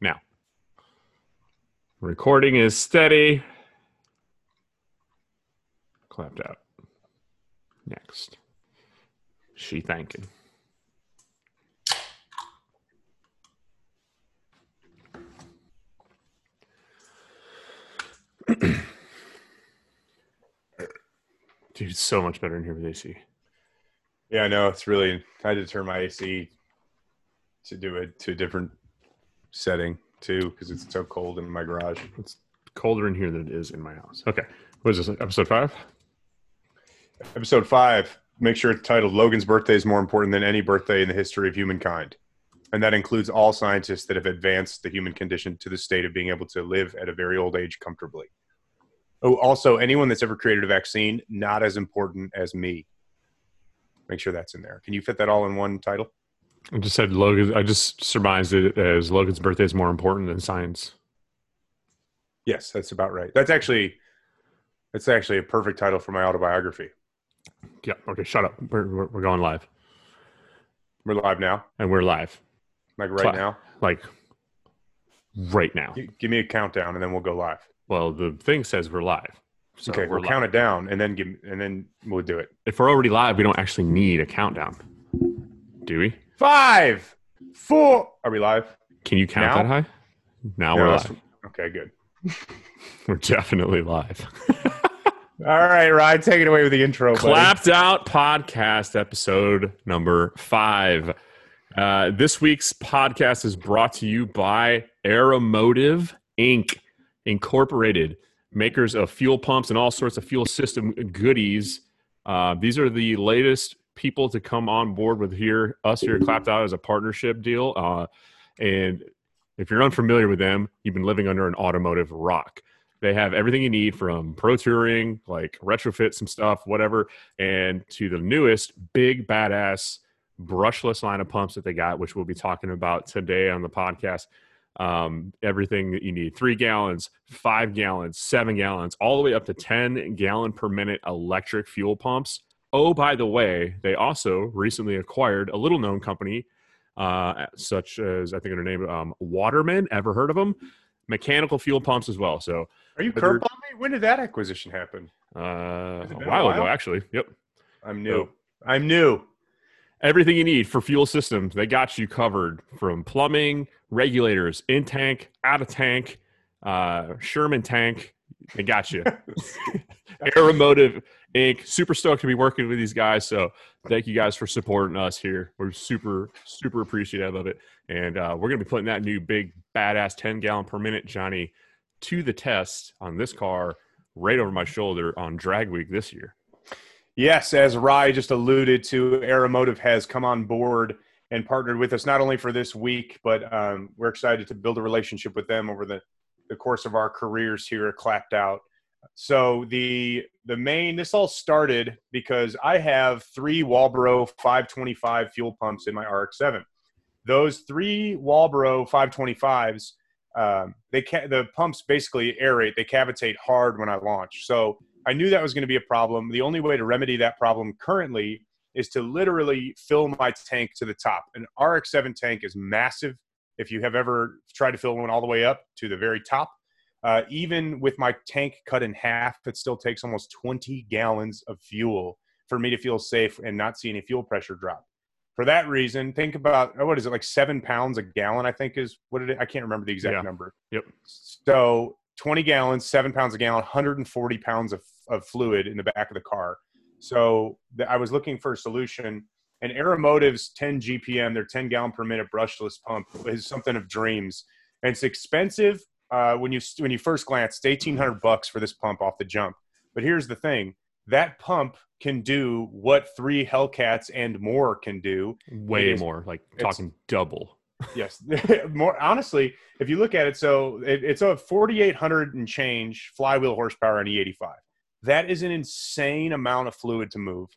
now. Recording is steady. Clapped out. Next. She thanking. Dude, it's so much better in here with AC. Yeah, I know. It's really. I had to turn my AC to do it to a different setting too because it's so cold in my garage. It's colder in here than it is in my house. Okay. What is this? Episode five? Episode five. Make sure it's titled Logan's birthday is more important than any birthday in the history of humankind. And that includes all scientists that have advanced the human condition to the state of being able to live at a very old age comfortably. Oh, also, anyone that's ever created a vaccine, not as important as me. Make sure that's in there. Can you fit that all in one title? I just said Logan. I just surmised it as Logan's birthday is more important than science. Yes, that's about right. That's actually that's actually a perfect title for my autobiography. Yeah. Okay. Shut up. We're we're, we're going live, We're live now, and we're live like right now. like right now. G- Give me a countdown, and then we'll go live. Well, the thing says we're live. So okay, we're we'll live. count it down, and then give, and then we'll do it. If we're already live, we don't actually need a countdown, do we? Five, four. Are we live? Can you count Now? that high? Now No, we're live. Okay, good. We're definitely live. All right, Ryan, take it away with the intro. buddy. Clapped Out Podcast, episode number five. Uh, this week's podcast is brought to you by Aeromotive Inc., Incorporated, makers of fuel pumps and all sorts of fuel system goodies. Uh, these are the latest people to come on board with here, us here at Clapped Out as a partnership deal. Uh, and if you're unfamiliar with them, you've been living under an automotive rock. They have everything you need from pro touring, like retrofit some stuff, whatever, and to the newest big badass brushless line of pumps that they got, which we'll be talking about today on the podcast. Um, everything that you need three gallons, five gallons, seven gallons, all the way up to 10 gallon per minute electric fuel pumps. Oh, by the way, they also recently acquired a little known company, uh, such as I think their name, um, Waterman. Ever heard of them? Mechanical fuel pumps as well. So, Are you Whether- curveball me? When did that acquisition happen? uh, a been a while ago, actually. Yep. I'm new. I'm new. Everything you need for fuel systems, they got you covered from plumbing, regulators, in tank, out of tank, uh, Sherman tank. They got you. Aeromotive Inc. Super stoked to be working with these guys. So thank you guys for supporting us here. We're super, super appreciative of it. And uh, we're going to be putting that new big, badass 10 gallon per minute Johnny to the test on this car right over my shoulder on drag week this year. Yes, as Rye just alluded to, Aeromotive has come on board and partnered with us not only for this week, but um, we're excited to build a relationship with them over the, the course of our careers here at Clapped Out. So the the main this all started because I have three Walbro 525 fuel pumps in my RX-7. Those three Walbro 525s, um, they ca- the pumps basically aerate, they cavitate hard when I launch. So I knew that was going to be a problem. The only way to remedy that problem currently is to literally fill my tank to the top. An RX-7 tank is massive. If you have ever tried to fill one all the way up to the very top, uh, even with my tank cut in half, it still takes almost 20 gallons of fuel for me to feel safe and not see any fuel pressure drop. For that reason, think about oh, what is it like seven pounds a gallon? I think is what it. Is. I can't remember the exact Yeah. number. Yep. So 20 gallons, seven pounds a gallon, 140 pounds of, of fluid in the back of the car. So the, I was looking for a solution. And Aeromotive's 10 GPM, their 10 gallon per minute brushless pump, is something of dreams. And it's expensive uh, when you when you first glance. It's 1,800 bucks for this pump off the jump. But here's the thing: that pump can do what three Hellcats and more can do. Way is- more, like talking double. Yes, more honestly, if you look at it, so it, it's a 4,800 and change flywheel horsepower on E85. That is an insane amount of fluid to move.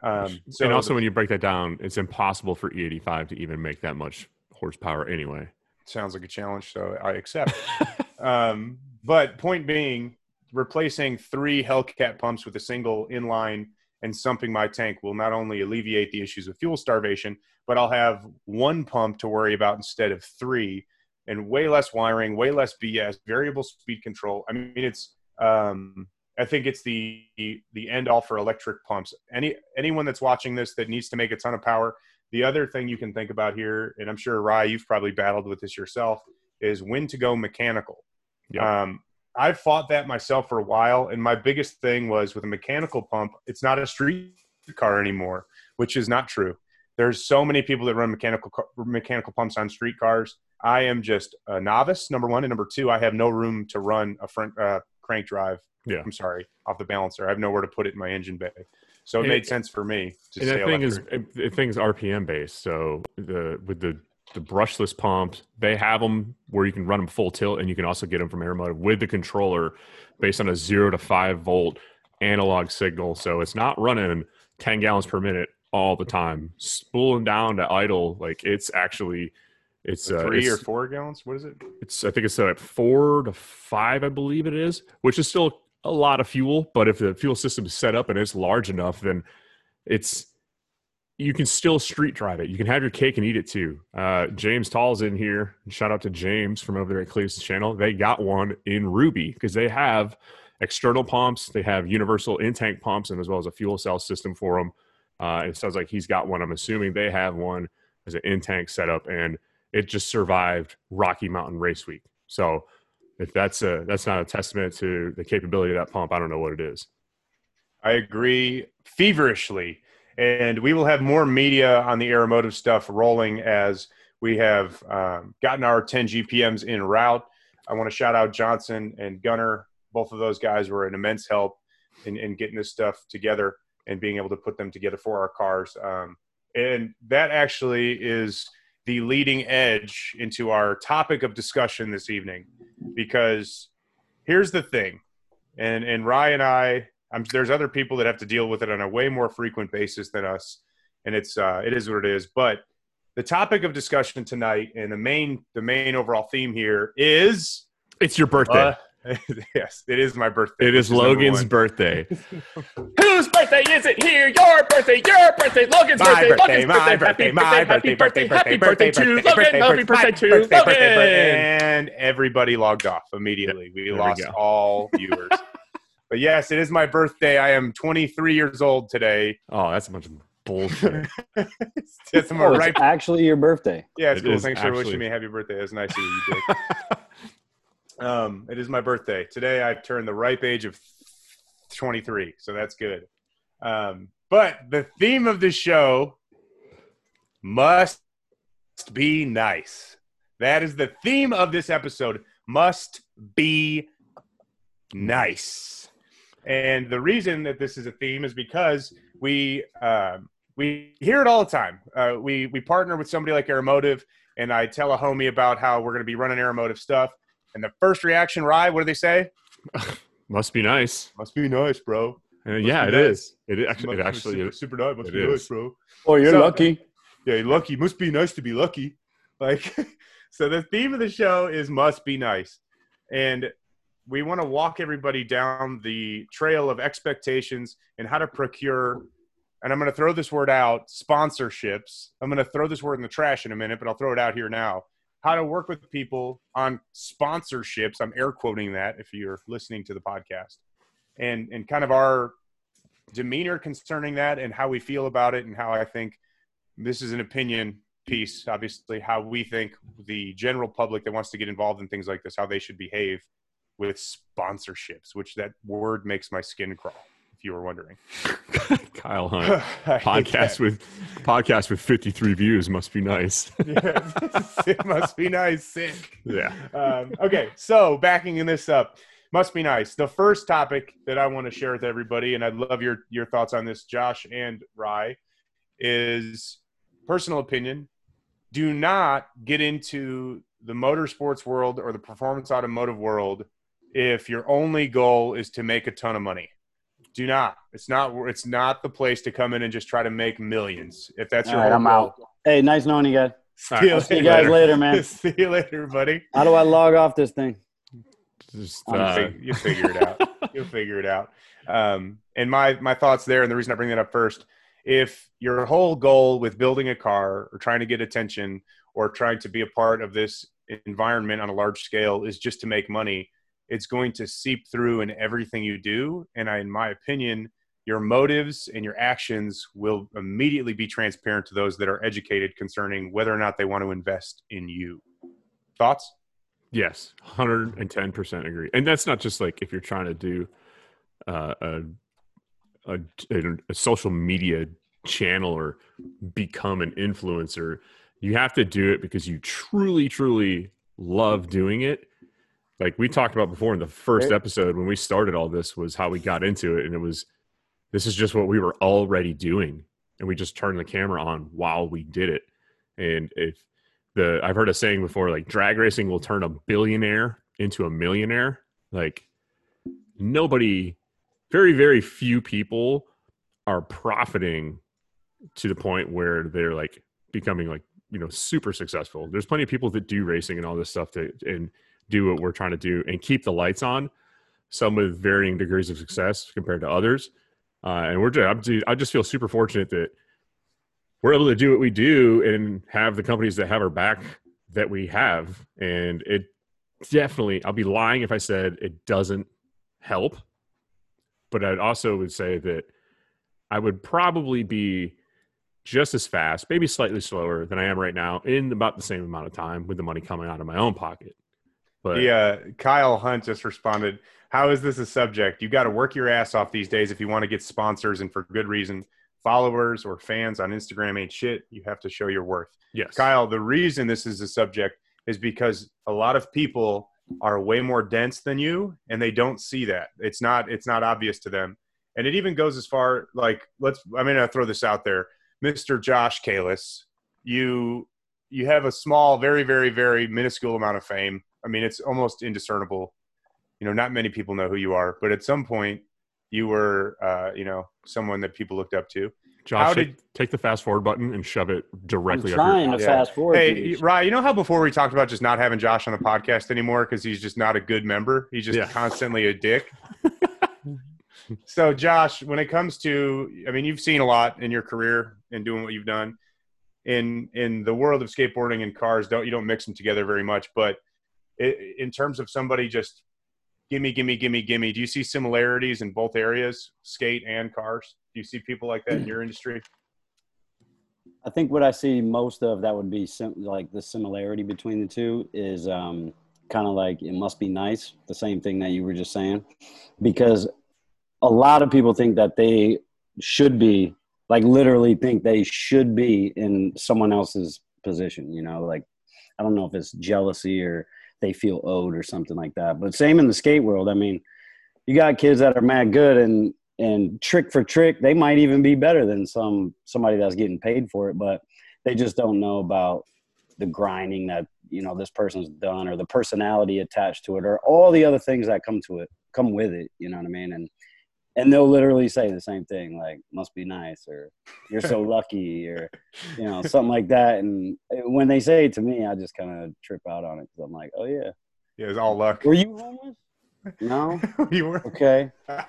Um, so and also, the- when you break that down, it's impossible for E85 to even make that much horsepower anyway. Sounds like a challenge, so I accept. um, but point being, replacing three Hellcat pumps with a single inline and sumping my tank will not only alleviate the issues of fuel starvation, but I'll have one pump to worry about instead of three. and way less wiring, way less BS, variable speed control. I mean, it's um, I think it's the the end all for electric pumps. Any anyone that's watching this that needs to make a ton of power. The other thing you can think about here, and I'm sure Rye, you've probably battled with this yourself, is when to go mechanical. Yep. Um, I've fought that myself for a while, and my biggest thing was with a mechanical pump, it's not a street car anymore, which is not true. There's so many people that run mechanical mechanical pumps on street cars. I am just a novice, number one, and number two, I have no room to run a front uh, crank drive. Yeah. I'm sorry, off the balancer. I have nowhere to put it in my engine bay, so it And made it- sense for me to and that thing is electric. the thing's RPM based. So the with the the brushless pumps, they have them where you can run them full tilt, and you can also get them from Aeromotive with the controller based on a zero to five volt analog signal. So it's not running ten gallons per minute all the time. Spooling down to idle, like it's actually it's uh, three or it's- four gallons. What is it? it's I think it's at four to five, I believe it is, which is still a lot of fuel. But if the fuel system is set up and it's large enough, then it's you can still street drive it. You can have your cake and eat it too. Uh, James Tall's in here. Shout out to James from over there at Cleve's channel. They got one in Ruby because they have external pumps, they have universal in tank pumps, and as well as a fuel cell system for them. Uh, it sounds like he's got one. I'm assuming they have one as an in tank setup, and it just survived Rocky Mountain Race Week. So if that's a that's not a testament to the capability of that pump, I don't know what it is. I agree feverishly. And we will have more media on the aeromotive stuff rolling as we have um, gotten our 10 GPMs in route. I want to shout out Johnson and Gunner. Both of those guys were an immense help in, in getting this stuff together and being able to put them together for our cars. Um, and that actually is the leading edge into our topic of discussion this evening because here's the thing and and Rye and I, I'm, there's other people that have to deal with it on a way more frequent basis than us, and it's uh, it is what it is. But the topic of discussion tonight and the main the main overall theme here is It's your birthday. uh, yes, it is my birthday. it is which Logan's one. birthday. Whose birthday is it here? Your birthday, your birthday, Logan's My birthday, birthday, Logan's my birthday, birthday, my happy birthday, happy birthday, happy birthday to birthday, Logan, happy birthday to birthday, birthday, birthday, Logan. and everybody logged off immediately. We there we lost go. all viewers. but yes, it is my birthday. I am 23 years old today. Oh, that's a bunch of bullshit. That's my Oh, it's right actually your birthday. Yeah, it's It cool. is Thanks for wishing me happy birthday. It was nice of you, you dick. Um, it is my birthday. Today I've turned the ripe age of 23, so that's good. Um, but the theme of the show must be nice. That is the theme of this episode. Must be nice. And the reason that this is a theme is because we um, we hear it all the time. Uh, we we partner with somebody like Aeromotive, and I tell a homie about how we're going to be running Aeromotive stuff. And the first reaction, Rye, what do they say? Must be nice. Must be nice, bro. Uh, yeah, be it nice. is. It actually, it actually super, is. super nice. Must It be is. nice, bro. Oh, you're So- lucky. Yeah, you're lucky. Must be nice to be lucky. Like, so the theme of the show is must be nice, and we want to walk everybody down the trail of expectations and how to procure. And I'm going to throw this word out: sponsorships. I'm going to throw this word in the trash in a minute, but I'll throw it out here now. How to work with people on sponsorships. I'm air quoting that if you're listening to the podcast, and and kind of our demeanor concerning that and how we feel about it and how I think this is an opinion piece obviously how we think the general public that wants to get involved in things like this how they should behave with sponsorships which that word makes my skin crawl if you were wondering Kyle Hunt podcast with podcast with 53 views must be nice. Yeah. it must be nice sick yeah. um, okay, so backing this up, must be nice. The first topic that I want to share with everybody, and I'd love your your thoughts on this, Josh and Rye, is personal opinion. Do not get into the motorsports world or the performance automotive world if your only goal is to make a ton of money. Do not. It's not. It's not the place to come in and just try to make millions. If that's All your right, whole I'm goal. out. Hey, nice knowing you guys. All See you See you guys later, man. See you later, buddy. How do I log off this thing? Just, I'm uh, Fig- you figure it out. You'll figure it out. Um, and my my thoughts there, and the reason I bring that up first, if your whole goal with building a car or trying to get attention or trying to be a part of this environment on a large scale is just to make money, it's going to seep through in everything you do. And I, in my opinion, your motives and your actions will immediately be transparent to those that are educated concerning whether or not they want to invest in you. Thoughts? Yes, hundred and ten percent agree. And that's not just like if you're trying to do uh, a, a a social media channel or become an influencer. You have to do it because you truly, truly love doing it. Like we talked about before in the first episode when we started all this was how we got into it, and it was this is just what we were already doing, and we just turned the camera on while we did it. And if the I've heard a saying before, like drag racing will turn a billionaire into a millionaire. Like nobody, very very few people are profiting to the point where they're like becoming like you know super successful. There's plenty of people that do racing and all this stuff to and do what we're trying to do and keep the lights on. Some with varying degrees of success compared to others. Uh, and we're just, I just feel super fortunate that we're able to do what we do and have the companies that have our back that we have. And it definitely, I'll be lying if I said it doesn't help. But I'd also would say that I would probably be just as fast, maybe slightly slower than I am right now in about the same amount of time with the money coming out of my own pocket. But yeah, Kyle Hunt just responded, How is this a subject? You got to work your ass off these days if you want to get sponsors and for good reason followers or fans on Instagram ain't shit. You have to show your worth. Yes. Kyle, the reason this is a subject is because a lot of people are way more dense than you and they don't see that. It's not it's not obvious to them. And it even goes as far like let's I'm gonna throw this out there. Mr. Josh Kalis, you you have a small, very, very, very minuscule amount of fame. I mean, it's almost indiscernible. You know, not many people know who you are, but at some point you were, uh, you know, someone that people looked up to. Josh, How take, take the fast forward button and shove it directly. I'm directly up trying your to Yeah. fast forward. Hey, these. Ryan, you know how before we talked about just not having Josh on the podcast anymore because he's just not a good member? He's just Yeah. constantly a dick. so, Josh, when it comes to, I mean, you've seen a lot in your career and doing what you've done. In in the world of skateboarding and cars, don't you don't mix them together very much. But i in terms of somebody just gimme, gimme, gimme, gimme, do you see similarities in both areas, skate and cars? Do you see people like that in your industry? I think what I see most of that would be sim- like the similarity between the two is um, kind of like it must be nice, the same thing that you were just saying, because a lot of people think that they should be like literally think they should be in someone else's position. You know, like I don't know if it's jealousy or they feel owed or something like that. But same in the skate world. I mean, you got kids that are mad good and and trick for trick, they might even be better than some somebody that's getting paid for it, but they just don't know about the grinding that you know this person's done or the personality attached to it or all the other things that come to it come with it you know what i mean and and they'll literally say the same thing like must be nice or you're so lucky or you know something like that. And when they say it to me i just kind of trip out on it because i'm like oh yeah. Yeah, it's all luck. were you homeless? No? You were. okay.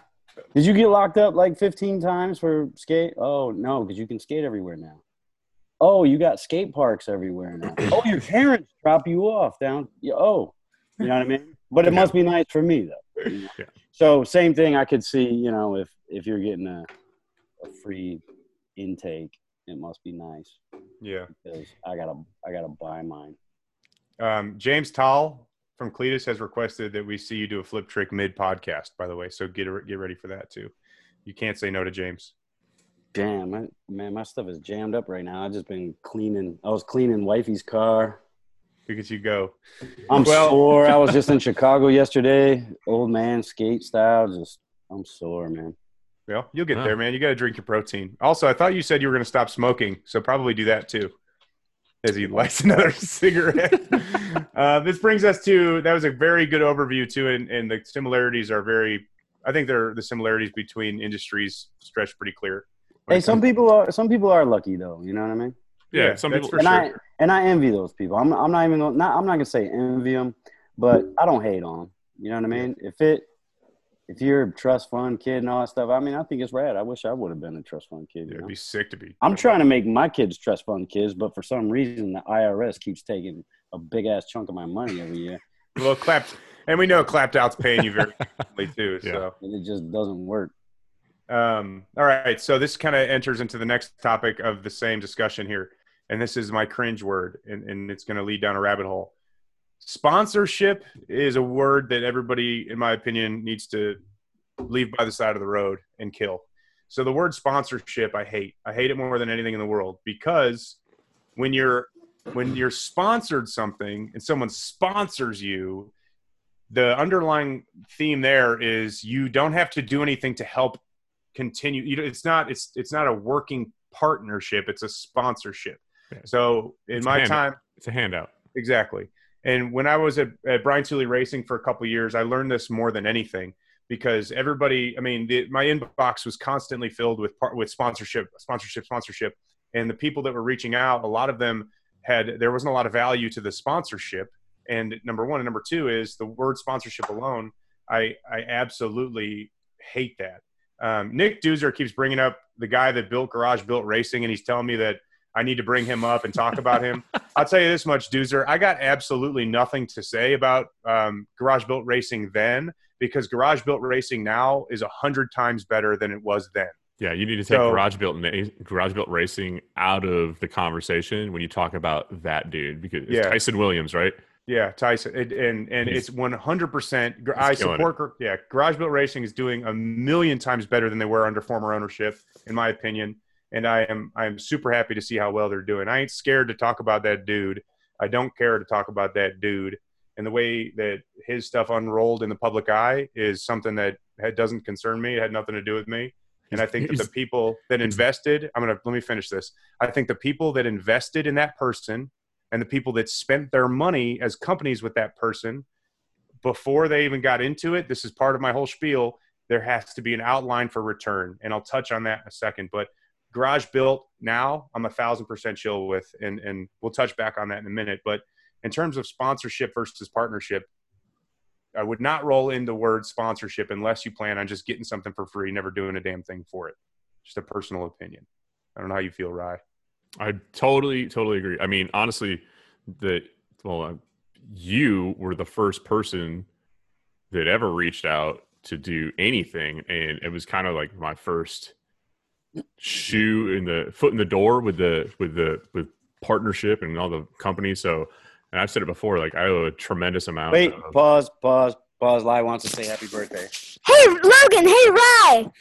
Did you get locked up like 15 times for skate? Oh no because you can skate everywhere now. Oh you got skate parks everywhere now. Oh your parents drop you off down oh you know what i mean? But it must be nice for me though you know? Yeah. So same thing i could see you know if if you're getting a, a free intake it must be nice Yeah. because i gotta i gotta buy mine Um, James Tall from Cleetus has requested that we see you do a flip trick mid podcast. By the way, so get get ready for that too. You can't say no to James. damn man my stuff is jammed up right now I've just been cleaning i was cleaning wifey's car Look at you go. I'm Well- sore. I was just in Chicago yesterday. Old man skate style. Just I'm sore, man. Well, you'll get Wow. there, man. You got to drink your protein. Also, I thought you said you were going to stop smoking, so probably do that too. As he lights another cigarette. uh, this brings us to that was a very good overview too, and, and the similarities are very. I think they're the similarities between industries stretch pretty clear. Hey, some people are some people are lucky though. You know what I mean? Yeah, Yeah, some people. for and sure. I and I envy those people. I'm I'm not even gonna not I'm not gonna say envy them, but I don't hate on them. You know what I mean? If it if you're a trust fund kid and all that stuff, I mean, I think it's rad. I wish I would have been a trust fund kid. Yeah, it'd know? be sick to be. I'm trying to make my kids trust fund kids, but for some reason the IRS keeps taking a big ass chunk of my money every year. Well, clapped, and we know clapped out's paying you very quickly too. Yeah. So, And it just doesn't work. um, all right. So this kind of enters into the next topic of the same discussion here, and this is my cringe word, and, and it's going to lead down a rabbit hole. Sponsorship is a word that everybody, in my opinion, needs to leave by the side of the road and kill. So the word sponsorship, I hate. I hate it more than anything in the world because when you're when you're sponsored something and someone sponsors you, the underlying theme there is you don't have to do anything to help continue. You know, it's not it's it's not a working partnership. It's a sponsorship. Yeah. So in It's my time, It's a handout. Exactly. And when I was at, at Brian Tooley Racing for a couple of years, I learned this more than anything because everybody, I mean, the, my inbox was constantly filled with with sponsorship, sponsorship, sponsorship, and the people that were reaching out, a lot of them had there wasn't a lot of value to the sponsorship. And number one, and number two is the word sponsorship alone. I I absolutely hate that. Um, Nick Doozer keeps bringing up the guy that built Garage Built Racing, and he's telling me that I need to bring him up and talk about him. I'll tell you this much, Doozer. I got absolutely nothing to say about um, Garage Built Racing then because Garage Built Racing now is a hundred times better than it was then. Yeah, you need to take So- garage built garage built racing out of the conversation when you talk about that dude because it's Yeah. Tyson Williams, right? Yeah, Tyson, it, and and He's- it's one hundred percent. I support. gar- Yeah, Garage Built Racing is doing a million times better than they were under former ownership, in my opinion. And I am I am super happy to see how well they're doing. I ain't scared to talk about that dude. I don't care to talk about that dude. And the way that his stuff unrolled in the public eye is something that doesn't concern me. It had nothing to do with me. And I think that the people that invested, I'm gonna let me finish this. I think the people that invested in that person and the people that spent their money as companies with that person before they even got into it, this is part of my whole spiel. There has to be an outline for return, and I'll touch on that in a second. But garage built now, I'm a thousand percent chill with, and and we'll touch back on that in a minute. But in terms of sponsorship versus partnership, I would not roll in the word sponsorship unless you plan on just getting something for free, never doing a damn thing for it. Just a personal opinion. I don't know how you feel, Rye. I totally, totally agree. I mean, honestly, that well, uh, you were the first person that ever reached out to do anything, and it was kind of like my first shoe in the foot in the door with the with the with partnership and all the companies. So, and I've said it before, like I owe a tremendous amount. Wait, of, pause, pause, pause. Lai wants to say happy birthday. Hey, Logan. Hey, Rye.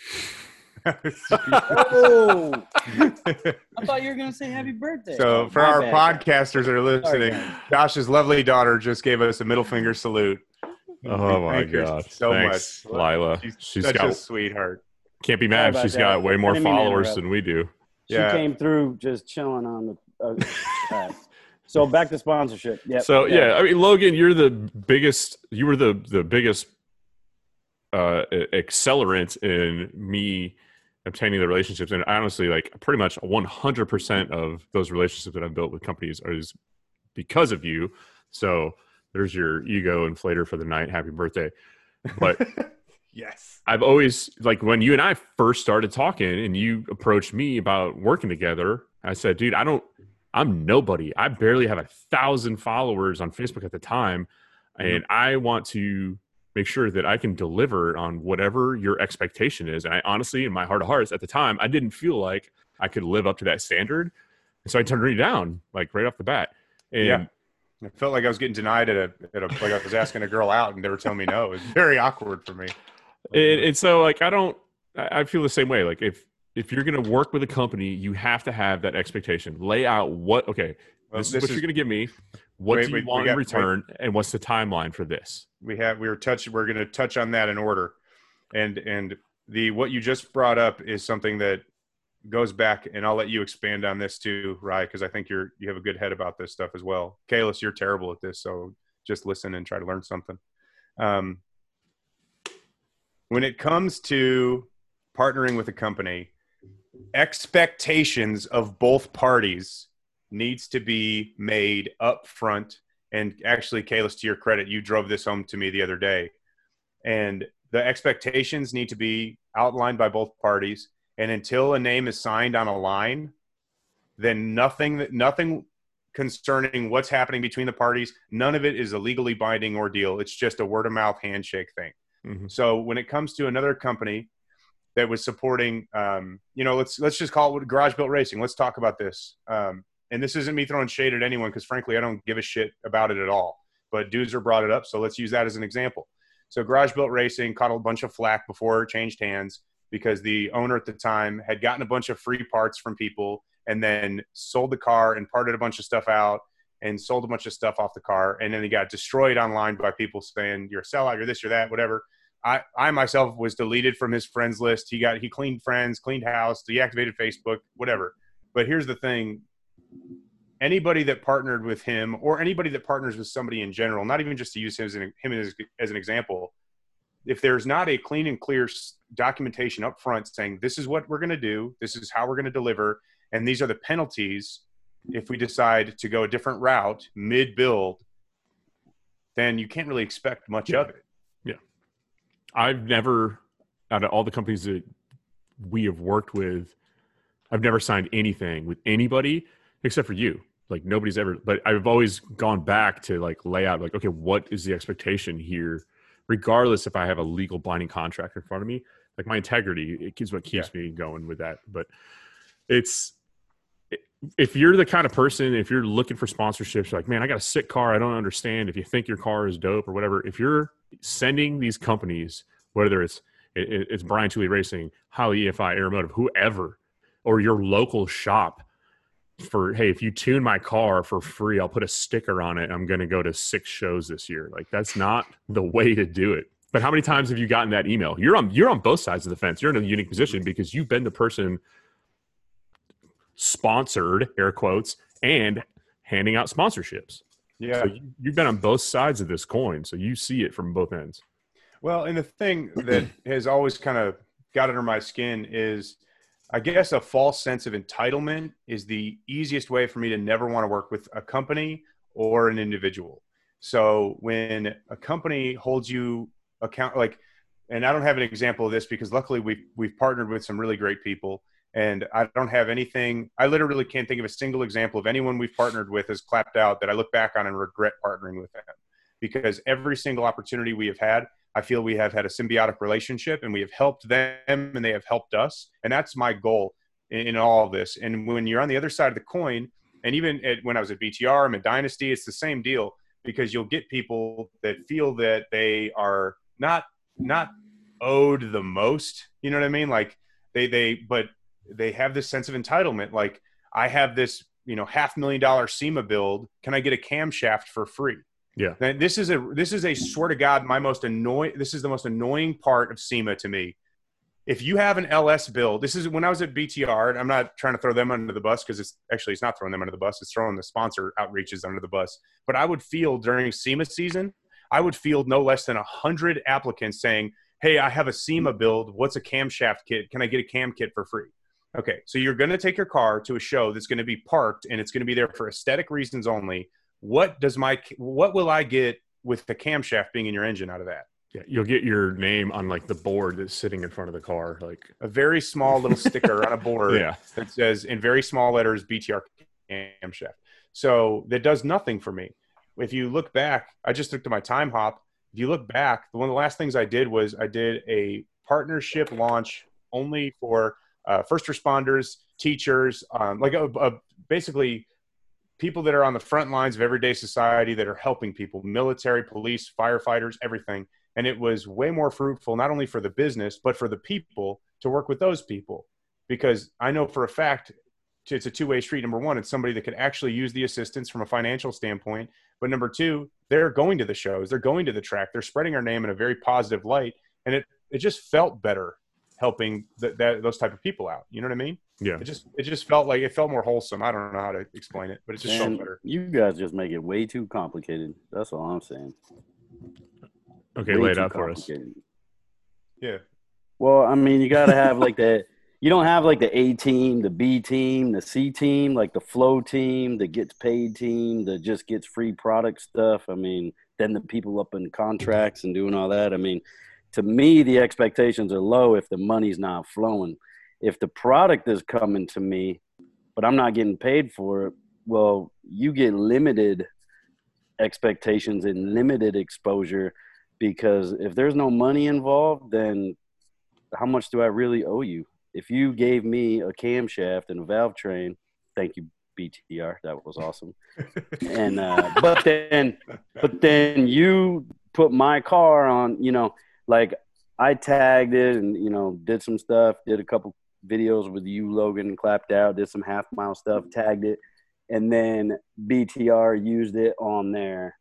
Oh, I thought you were gonna say happy birthday. So, oh, for My our bad. podcasters that are listening, Sorry, Josh's lovely daughter just gave us a middle finger salute. oh my Thank god! so Thanks, much, Lila. She's, she's such got a sweetheart. Can't be mad. She's that. got way more didn't mean to followers than we do. She Yeah. came through just chilling on the. Uh, right. So back to sponsorship. Yeah. So yeah. I mean, Logan, you're the biggest. You were the the biggest uh, accelerant in me obtaining the relationships, and honestly, like pretty much 100 percent of those relationships that I've built with companies are is because of you. So there's your ego inflator for the night. Happy birthday! But Yes. I've always like when you and I first started talking and you approached me about working together, I said, dude, I don't I'm nobody. I barely have a thousand followers on Facebook at the time. Mm-hmm. And I want to make sure that I can deliver on whatever your expectation is. And I honestly, in my heart of hearts at the time, I didn't feel like I could live up to that standard. And so I turned you down, like right off the bat. And Yeah. I felt like I was getting denied at a, at a like I was asking a girl out and they were telling me no. It was very awkward for me. And, and so like i don't I feel the same way. Like if if you're going to work with a company you have to have that expectation. Lay out what okay Well, this, is what is- you're going to give me. What Wait, do you wait, want got- in wait. return and what's the timeline for this? We have we were touch we're going to touch on that in order. And and the what you just brought up is something that goes back and i'll let you expand on this too Rye, because i think you're you have a good head about this stuff as well. Kalis you're terrible at this so just listen and try to learn something. Um, when it comes to partnering with a company expectations of both parties needs to be made up front and actually kalis to your credit you drove this home to me the other day and the expectations need to be outlined by both parties and until a name is signed on a line then nothing nothing concerning what's happening between the parties. None of it is a legally binding ordeal. It's just a word of mouth handshake thing. Mhm. So when it comes to another company that was supporting, um, you know, let's let's just call it Garage Built Racing. Let's talk about this. Um, and this isn't me throwing shade at anyone because frankly, I don't give a shit about it at all. But Doozer brought it up, so let's use that as an example. So Garage Built Racing caught a bunch of flack before it changed hands because the owner at the time had gotten a bunch of free parts from people and then sold the car and parted a bunch of stuff out and sold a bunch of stuff off the car and then he got destroyed online by people saying you're a sellout you're this you're that whatever. I i myself was deleted from his friends list. He got he cleaned friends cleaned house deactivated facebook whatever. But here's the thing. Anybody that partnered with him or anybody that partners with somebody in general not even just to use him as an, him as, as an example if there's not a clean and clear documentation up front saying this is what we're going to do. This is how we're going to deliver and these are the penalties if we decide to go a different route mid build then you can't really expect much Yeah. of it Yeah. I've never, out of all the companies that we have worked with, I've never signed anything with anybody except for you. Like nobody's ever, but I've always gone back to like lay out, like, okay, what is the expectation here? Regardless if I have a legal binding contract in front of me, like my integrity, it is what keeps me going with that. But it's, if you're the kind of person, if you're looking for sponsorships, like, man, I got a sick car. I don't understand. If you think your car is dope or whatever, if you're sending these companies, whether it's it, it- it's Brian Tooley Racing, Holley EFI, Aeromotive, whoever, or your local shop for hey, if you tune my car for free, I'll put a sticker on it. I'm going to go to six shows this year. Like that's not the way to do it. But how many times have you gotten that email? You're on you're on both sides of the fence. You're in a unique position because you've been the person sponsored air quotes and handing out sponsorships. yeah So you, you've been on both sides of this coin, so you see it from both ends. Well, and the thing that has always kind of got under my skin is, I guess, a false sense of entitlement is the easiest way for me to never want to work with a company or an individual. So when a company holds you account, like, and I don't have an example of this because luckily we've we've partnered with some really great people, and I don't have anything. I literally can't think of a single example of anyone we've partnered with has clapped out that I look back on and regret partnering with them, because every single opportunity we have had, I feel we have had a symbiotic relationship and we have helped them and they have helped us. And that's my goal in, in all of this. And when you're on the other side of the coin, and even at, when I was at BTR, I'm at Dynasty, it's the same deal because you'll get people that feel that they are not not owed the most. You know what I mean? Like they they but they have this sense of entitlement. Like I have this you know half million dollar SEMA build. Can I get a camshaft for free? Yeah. Now, this is a this is a swear to God my most annoying. This is the most annoying part of SEMA to me. If you have an LS build, this is when I was at BTR. And I'm not trying to throw them under the bus because it's actually it's not throwing them under the bus. It's throwing the sponsor outreaches under the bus. But I would field during SEMA season, I would field no less than a hundred applicants saying, "Hey, I have a SEMA build. What's a camshaft kit? Can I get a cam kit for free?" Okay, so you're going to take your car to a show that's going to be parked and it's going to be there for aesthetic reasons only. What does my what will I get with the camshaft being in your engine out of that? Yeah, you'll get your name on like the board that's sitting in front of the car. Like, A very small little sticker on a board yeah, that says in very small letters BTR camshaft. So that does nothing for me. If you look back, I just took to my time hop. If you look back, one of the last things I did was I did a partnership launch only for uh, first responders, teachers, um, like a, a, basically people that are on the front lines of everyday society that are helping people, military, police, firefighters, everything. And it was way more fruitful, not only for the business, but for the people to work with those people. Because I know for a fact it's a two-way street. Number one, it's somebody that could actually use the assistance from a financial standpoint. But number two, they're going to the shows, they're going to the track, they're spreading our name in a very positive light, and it it just felt better helping th- that those type of people out. You know what I mean? yeah. It just it just felt like it felt more wholesome. I don't know how to explain it, but it just And felt better. you guys just make it way too complicated. That's all I'm saying. Okay, Way lay it out for us. Yeah. Well, I mean, you got to have like the. You don't have like the A team, the B team, the C team, like the flow team, the gets paid team, that just gets free product stuff. I mean, then the people up in contracts and doing all that. I mean, to me, the expectations are low if the money's not flowing. If the product is coming to me, but I'm not getting paid for it, well, you get limited expectations and limited exposure because if there's no money involved, then how much do I really owe you? If you gave me a camshaft and a valve train, thank you BTR, that was awesome. and uh, but then, but then you put my car on, you know, like I tagged it and you know did some stuff, did a couple videos with you, Logan, clapped out, did some half mile stuff, tagged it, and then BTR used it on their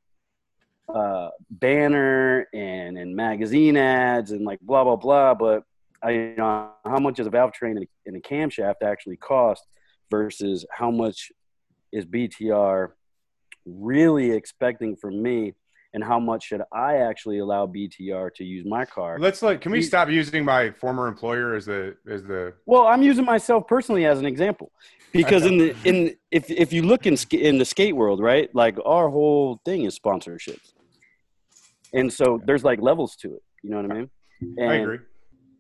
uh, banner and and magazine ads and like blah blah blah. But I you know how much does a valve train a, and a camshaft actually cost versus how much is BTR really expecting from me and how much should I actually allow BTR to use my car? Let's like, can we stop using my former employer as the as the? Well, I'm using myself personally as an example because in the in if if you look in in the skate world, right? Like our whole thing is sponsorships, and so there's like levels to it. You know what I mean? And, I agree.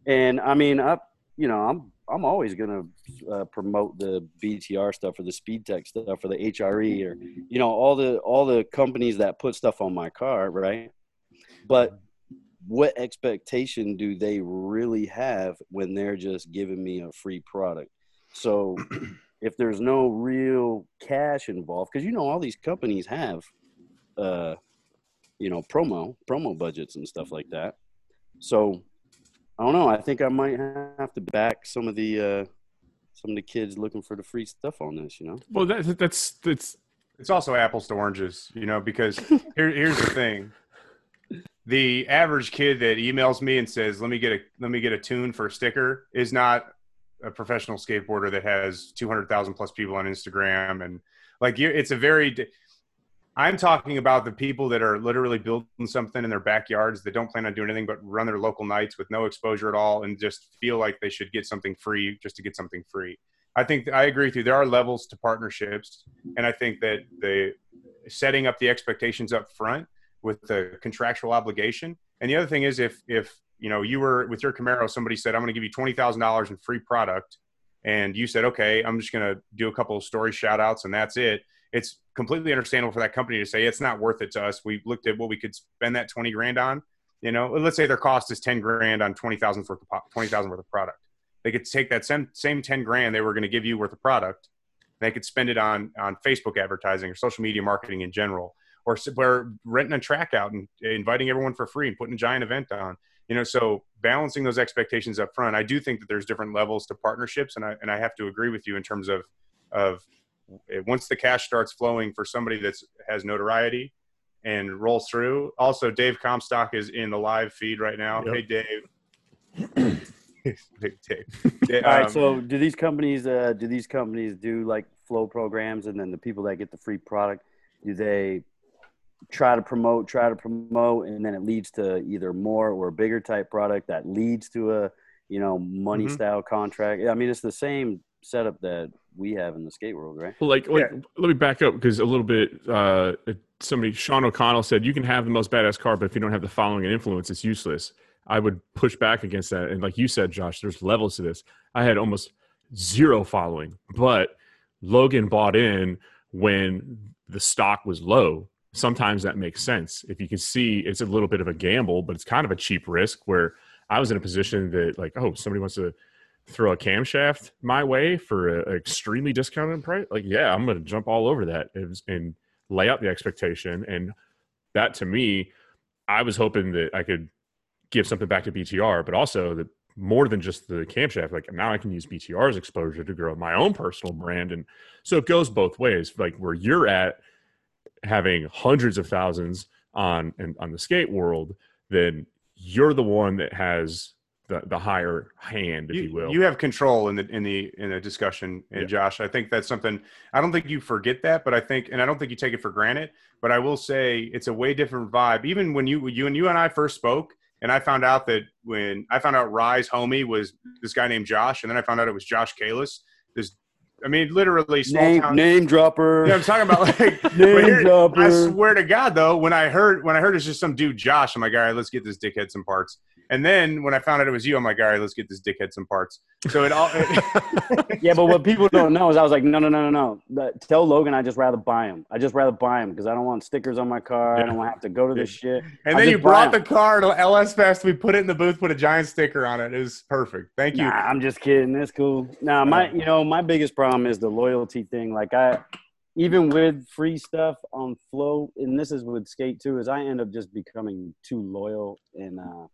And I mean, I you know I'm I'm always gonna uh, promote the BTR stuff or the Speed Tech stuff or the HRE or you know all the all the companies that put stuff on my car, right? But what expectation do they really have when they're just giving me a free product? So if there's no real cash involved, because you know all these companies have, uh, you know, promo promo budgets and stuff like that. So I don't know. I think I might have to back some of the uh, some of the kids looking for the free stuff on this. You know. Well, that, that's that's It's also apples to oranges, you know, because here, here's the thing. The average kid that emails me and says, "Let me get a let me get a tune for a sticker," is not a professional skateboarder that has 200,000 plus people on Instagram and like you it's a very di- I'm talking about the people that are literally building something in their backyards that don't plan on doing anything but run their local nights with no exposure at all and just feel like they should get something free just to get something free. I think I agree with you. There are levels to partnerships, and I think that the setting up the expectations up front with the contractual obligation. And the other thing is, if if you know you were with your Camaro, somebody said, "I'm going to give you twenty thousand dollars in free product," and you said, "Okay, I'm just going to do a couple of story shout outs and that's it." It's completely understandable for that company to say it's not worth it to us. We looked at what we could spend that twenty grand on. You know, let's say their cost is ten grand on twenty thousand worth of twenty thousand worth of product. They could take that same same ten grand they were going to give you worth of product. They could spend it on on Facebook advertising or social media marketing in general, or where renting a track out and inviting everyone for free and putting a giant event on. You know, so balancing those expectations up front. I do think that there's different levels to partnerships, and I and I have to agree with you in terms of of once the cash starts flowing for somebody that has notoriety and rolls through. Also, Dave Comstock is in the live feed right now. Yep. Hey, Dave. Big Dave. Yeah, All right. um, So do these companies uh, do these companies do like flow programs, and then the people that get the free product, do they try to promote, try to promote, and then it leads to either more or a bigger type product that leads to a you know money Mhm. style contract? I mean, it's the same setup that we have in the skate world, right? Well, like, like let me back up because a little bit. Uh, somebody, Sean O'Connell said, "You can have the most badass car, but if you don't have the following and influence, it's useless." I would push back against that, and like you said, Josh, there's levels to this. I had almost zero following, but Logan bought in when the stock was low. Sometimes that makes sense. If you can see, it's a little bit of a gamble, but it's kind of a cheap risk. Where I was in a position that, like, oh, somebody wants to throw a camshaft my way for an extremely discounted price, like yeah, I'm going to jump all over that and, lay out the expectation. And that to me, I was hoping that I could give something back to BTR, but also that more than just the camshaft, like now I can use BTR's exposure to grow my own personal brand. And so it goes both ways. Like where you're at having hundreds of thousands on and on the skate world, then you're the one that has the, the higher hand, if you, will. You have control in the in the in the discussion, and Yeah. Josh, I think that's something. I don't think you forget that, but I think, and I don't think you take it for granted. But I will say, it's a way different vibe. Even when you you and you and I first spoke, and I found out that when I found out Rye's homie was this guy named Josh, and then I found out it was Josh Kalis. This, I mean, literally small Name town. name dropper. Yeah, I'm talking about like Name here- dropper. I swear to God, though, when I heard when I heard it's just some dude Josh, I'm like, all right, let's get this dickhead some parts. And then when I found out it was you, I'm like, all right, let's get this dickhead some parts. So it all. Yeah, but what people don't know is I was like, no, no, no, no, no. Tell Logan I just rather buy him. I just rather buy him because I don't want stickers on my car. I don't want to have to go to this shit. and I then you brought the 'em. car to LS Fest. We put it in the booth, put a giant sticker on it. It was perfect. Thank you. Nah, I'm just kidding. That's cool. Nah, my you know my biggest problem is the loyalty thing. Like I, even with free stuff on Flow, and this is with Skate too, is I end up just becoming too loyal and uh,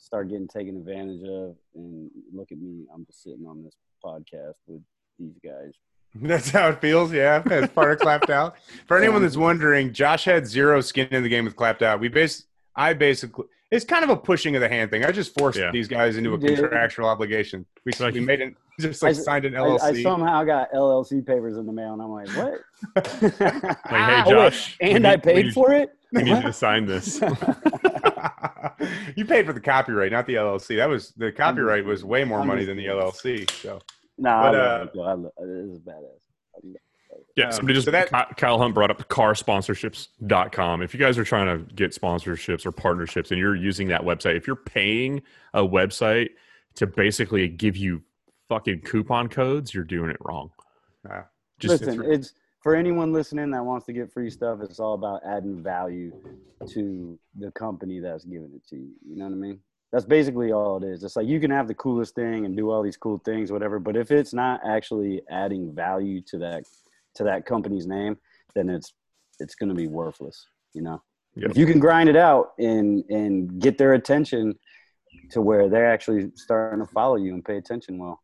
start getting taken advantage of. And look at me, I'm just sitting on this podcast with these guys. That's how it feels. Yeah, as part of clapped out. For anyone um, that's wondering, Josh had zero skin in the game with clapped out. We base, I basically, it's kind of a pushing of the hand thing. I just forced Yeah. these guys into a You did. contractual obligation. We, Like- we made it just like I- signed an LLC. I somehow got LLC papers in the mail, and I'm like, what? Like, hey, Josh, we and need- I paid need- for it. We need you to sign this. you paid for the copyright, not the LLC. That was the copyright was way more money than the. LLC. So Nah, But, I uh, it, though. I love, it is badass. Yeah, somebody just so that- Ky- Kyle Hunt brought up carsponsorships.com. If you guys are trying to get sponsorships or partnerships and you're using that website, if you're paying a website to basically give you fucking coupon codes, you're doing it wrong. uh, Just Listen, it's for anyone listening that wants to get free stuff. It's all about adding value to the company that's giving it to you. You know what I mean? That's basically all it is. It's like you can have the coolest thing and do all these cool things, whatever. But if it's not actually adding value to that to that company's name, then it's it's going to be worthless. You know. Yep. If you can grind it out and and get their attention to where they're actually starting to follow you and pay attention, well,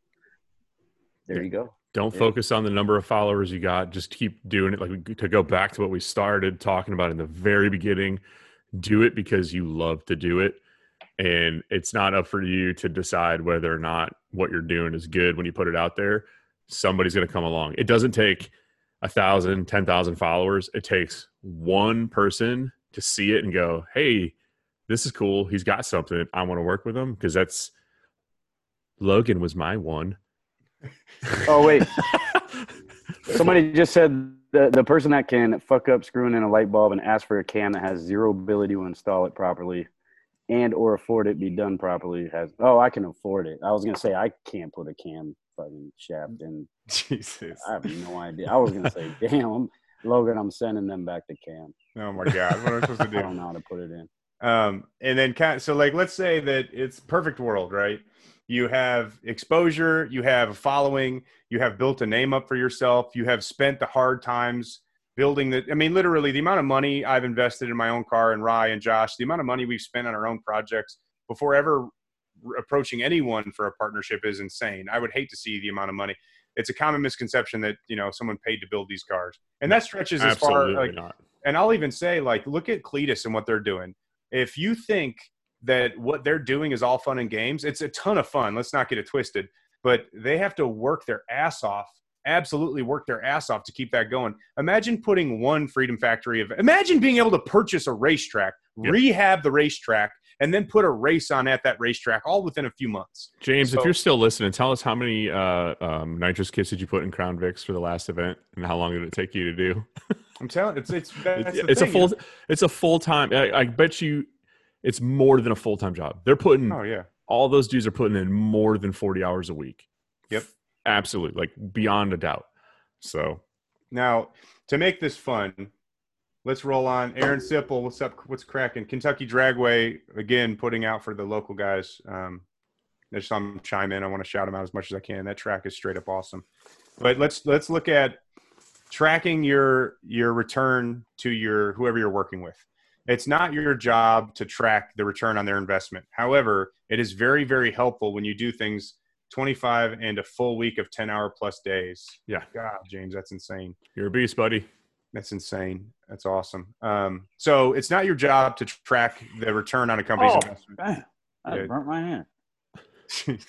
there Yeah. you go. Don't Yeah. focus on the number of followers you got. Just keep doing it. Like to go back to what we started talking about in the very beginning, do it because you love to do it. And it's not up for you to decide whether or not what you're doing is good when you put it out there. Somebody's going to come along. It doesn't take a thousand, ten thousand followers. It takes one person to see it and go, "Hey, this is cool. He's got something. I want to work with him." Because that's Logan was my one. Oh wait, somebody just said the the person that can fuck up screwing in a light bulb and ask for a cam that has zero ability to install it properly and or afford it be done properly has oh I can afford it. I was gonna say I can't put a cam fucking shaft in. Jesus. I have no idea. I was gonna say damn Logan, I'm sending them back to cam. Oh my God. What am I supposed to do? I do? don't know how to put it in. Um, and then kind so like let's say that it's perfect world, right? You have exposure, you have a following, you have built a name up for yourself, you have spent the hard times building the I mean, literally the amount of money I've invested in my own car and Rye and Josh, the amount of money we've spent on our own projects before ever approaching anyone for a partnership is insane. I would hate to see the amount of money. It's a common misconception that, you know, someone paid to build these cars. And that stretches as far Absolutely like not. and I'll even say, like, look at Cleetus and what they're doing. If you think that what they're doing is all fun and games, it's a ton of fun. Let's not get it twisted. But they have to work their ass off, absolutely work their ass off to keep that going. Imagine putting one Freedom Factory of, imagine being able to purchase a racetrack, Yep. rehab the racetrack, and then put a race on at that racetrack all within a few months. James, if you're still listening, tell us how many uh, um, nitrous kits did you put in Crown Vics for the last event, and how long did it take you to do? I'm telling it's it's it's it's a full it's a full time. I, I bet you it's more than a full time job. They're putting Oh yeah. all those dudes are putting in more than forty hours a week. Yep. absolutely, like beyond a doubt. So Now, to make this fun, let's roll on. Aaron Sipple, what's up? What's cracking? Kentucky Dragway again, putting out for the local guys. Um, I just saw him chime in. I want to shout him out as much as I can. That track is straight up awesome. But let's let's look at tracking your your return to your whoever you're working with. It's not your job to track the return on their investment. However, it is very very helpful when you do things 25 and a full week of 10 hour plus days. Yeah. God, James, that's insane. you're a beast, buddy. That's insane. That's awesome. Um, so it's not your job to track the return on a company's Oh. investment. Damn, I Yeah. burnt my hand.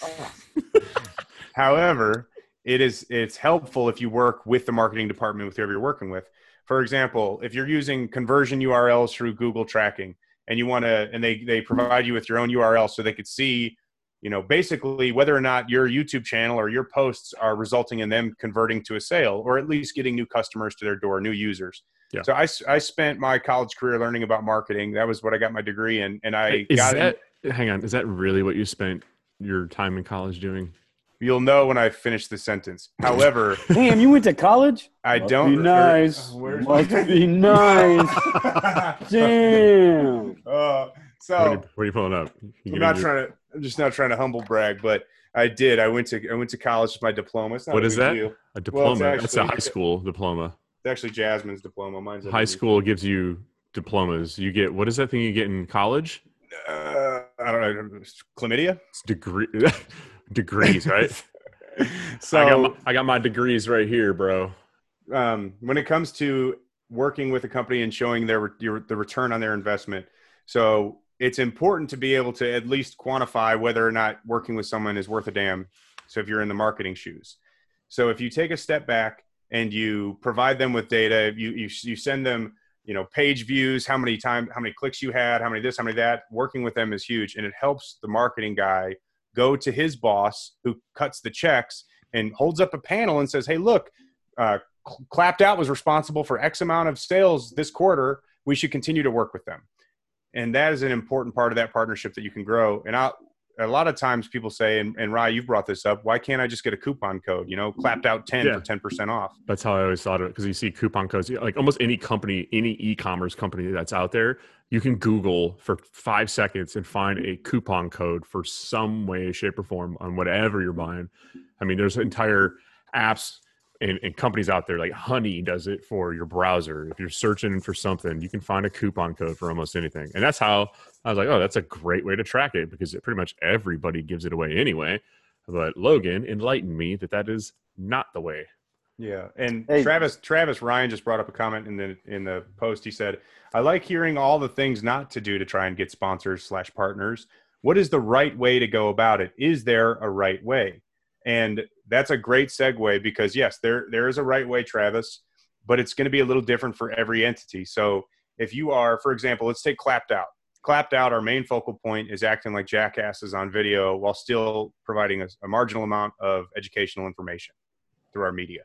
However, it is it's helpful if you work with the marketing department with whoever you're working with. For example, if you're using conversion URLs through Google tracking and you want to and they they provide you with your own URL so they could see, you know, basically whether or not your YouTube channel or your posts are resulting in them converting to a sale or at least getting new customers to their door, new users. Yeah. So I, I spent my college career learning about marketing. That was what I got my degree in and I is got in- that hang on, is that really what you spent your time in college doing? You'll know when I finish the sentence. However, Damn, you went to college? I Must don't. Be nice. or- where's- Must be nice. Damn. Uh, What, are so you, what are you pulling up? You I'm not your- trying to. I'm just not trying to humble brag, but I did. I went to. I went to college with my diploma. It's not What a is that? deal. a Well, diploma. it's That's a high school diploma. It's actually Jasmine's diploma. Mine's High school gives you diplomas. You get what is that thing you get in college? Uh, I don't know. Chlamydia. It's degree degrees, right? so I got my, I got my degrees right here, bro. um, when it comes to working with a company and showing their your, the return on their investment, so it's important to be able to at least quantify whether or not working with someone is worth a damn. So if you're in the marketing shoes, so if you take a step back and you provide them with data, you you, you send them you know page views, how many time, how many clicks you had, how many this, how many that. Working with them is huge, and it helps the marketing guy go to his boss who cuts the checks and holds up a panel and says, "Hey, look, uh, Clapped Out was responsible for X amount of sales this quarter. We should continue to work with them." And that is an important part of that partnership that you can grow. And I, a lot of times people say, and, and Rye, you've brought this up, why can't I just get a coupon code? You know, Clapped Out 10 Yeah. for 10% off. That's how I always thought of it because you see coupon codes. Like almost any company, any e-commerce company that's out there, you can Google for five seconds and find a coupon code for some way, shape, or form on whatever you're buying. I mean, there's entire apps and, and companies out there like Honey does it for your browser. If you're searching for something, you can find a coupon code for almost anything. And that's how I was like, oh, that's a great way to track it because it, pretty much everybody gives it away anyway. But Logan enlightened me that that is not the way. Yeah, and Hey. Travis Travis Ryan just brought up a comment in the in the post. He said, "I like hearing all the things not to do to try and get sponsors slash partners. What is the right way to go about it? Is there a right way?" And that's a great segue because yes, there there is a right way, Travis, but it's going to be a little different for every entity. So if you are, for example, let's take Clapped Out. Clapped Out, our main focal point is acting like jackasses on video while still providing a, a marginal amount of educational information through our media.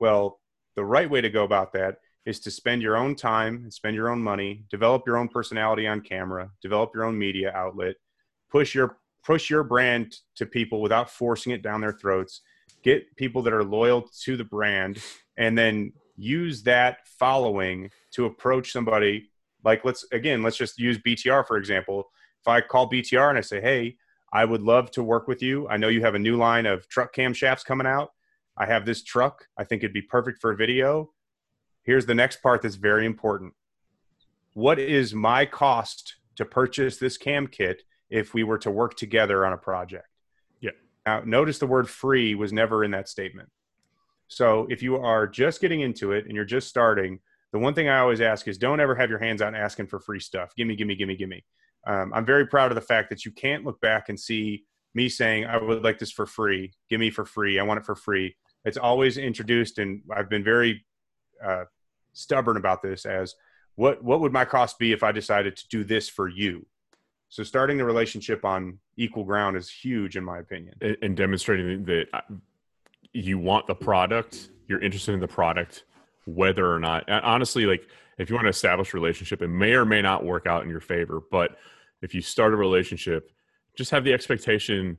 Well, the right way to go about that is to spend your own time and spend your own money, develop your own personality on camera, develop your own media outlet, push your push your brand to people without forcing it down their throats, get people that are loyal to the brand and then use that following to approach somebody like let's again, let's just use BTR for example. If I call BTR and I say, "Hey, I would love to work with you. I know you have a new line of truck camshafts coming out. I have this truck. I think it'd be perfect for a video. Here's the next part that's very important. What is my cost to purchase this cam kit if we were to work together on a project? Now, notice the word free was never in that statement. So if you are just getting into it and you're just starting, the one thing I always ask is don't ever have your hands out asking for free stuff. Gimme, gimme, gimme, gimme. Um, I'm very proud of the fact that you can't look back and see me saying, I would like this for free. Give me for free. I want it for free. It's always introduced, and I've been very uh, stubborn about this as what, what would my cost be if I decided to do this for you? So starting the relationship on equal ground is huge, in my opinion. and, and demonstrating that uh, you want the product, you're interested in the product, whether or not. Honestly, like if you want to establish a relationship, it may or may not work out in your favor. But if you start a relationship, just have the expectation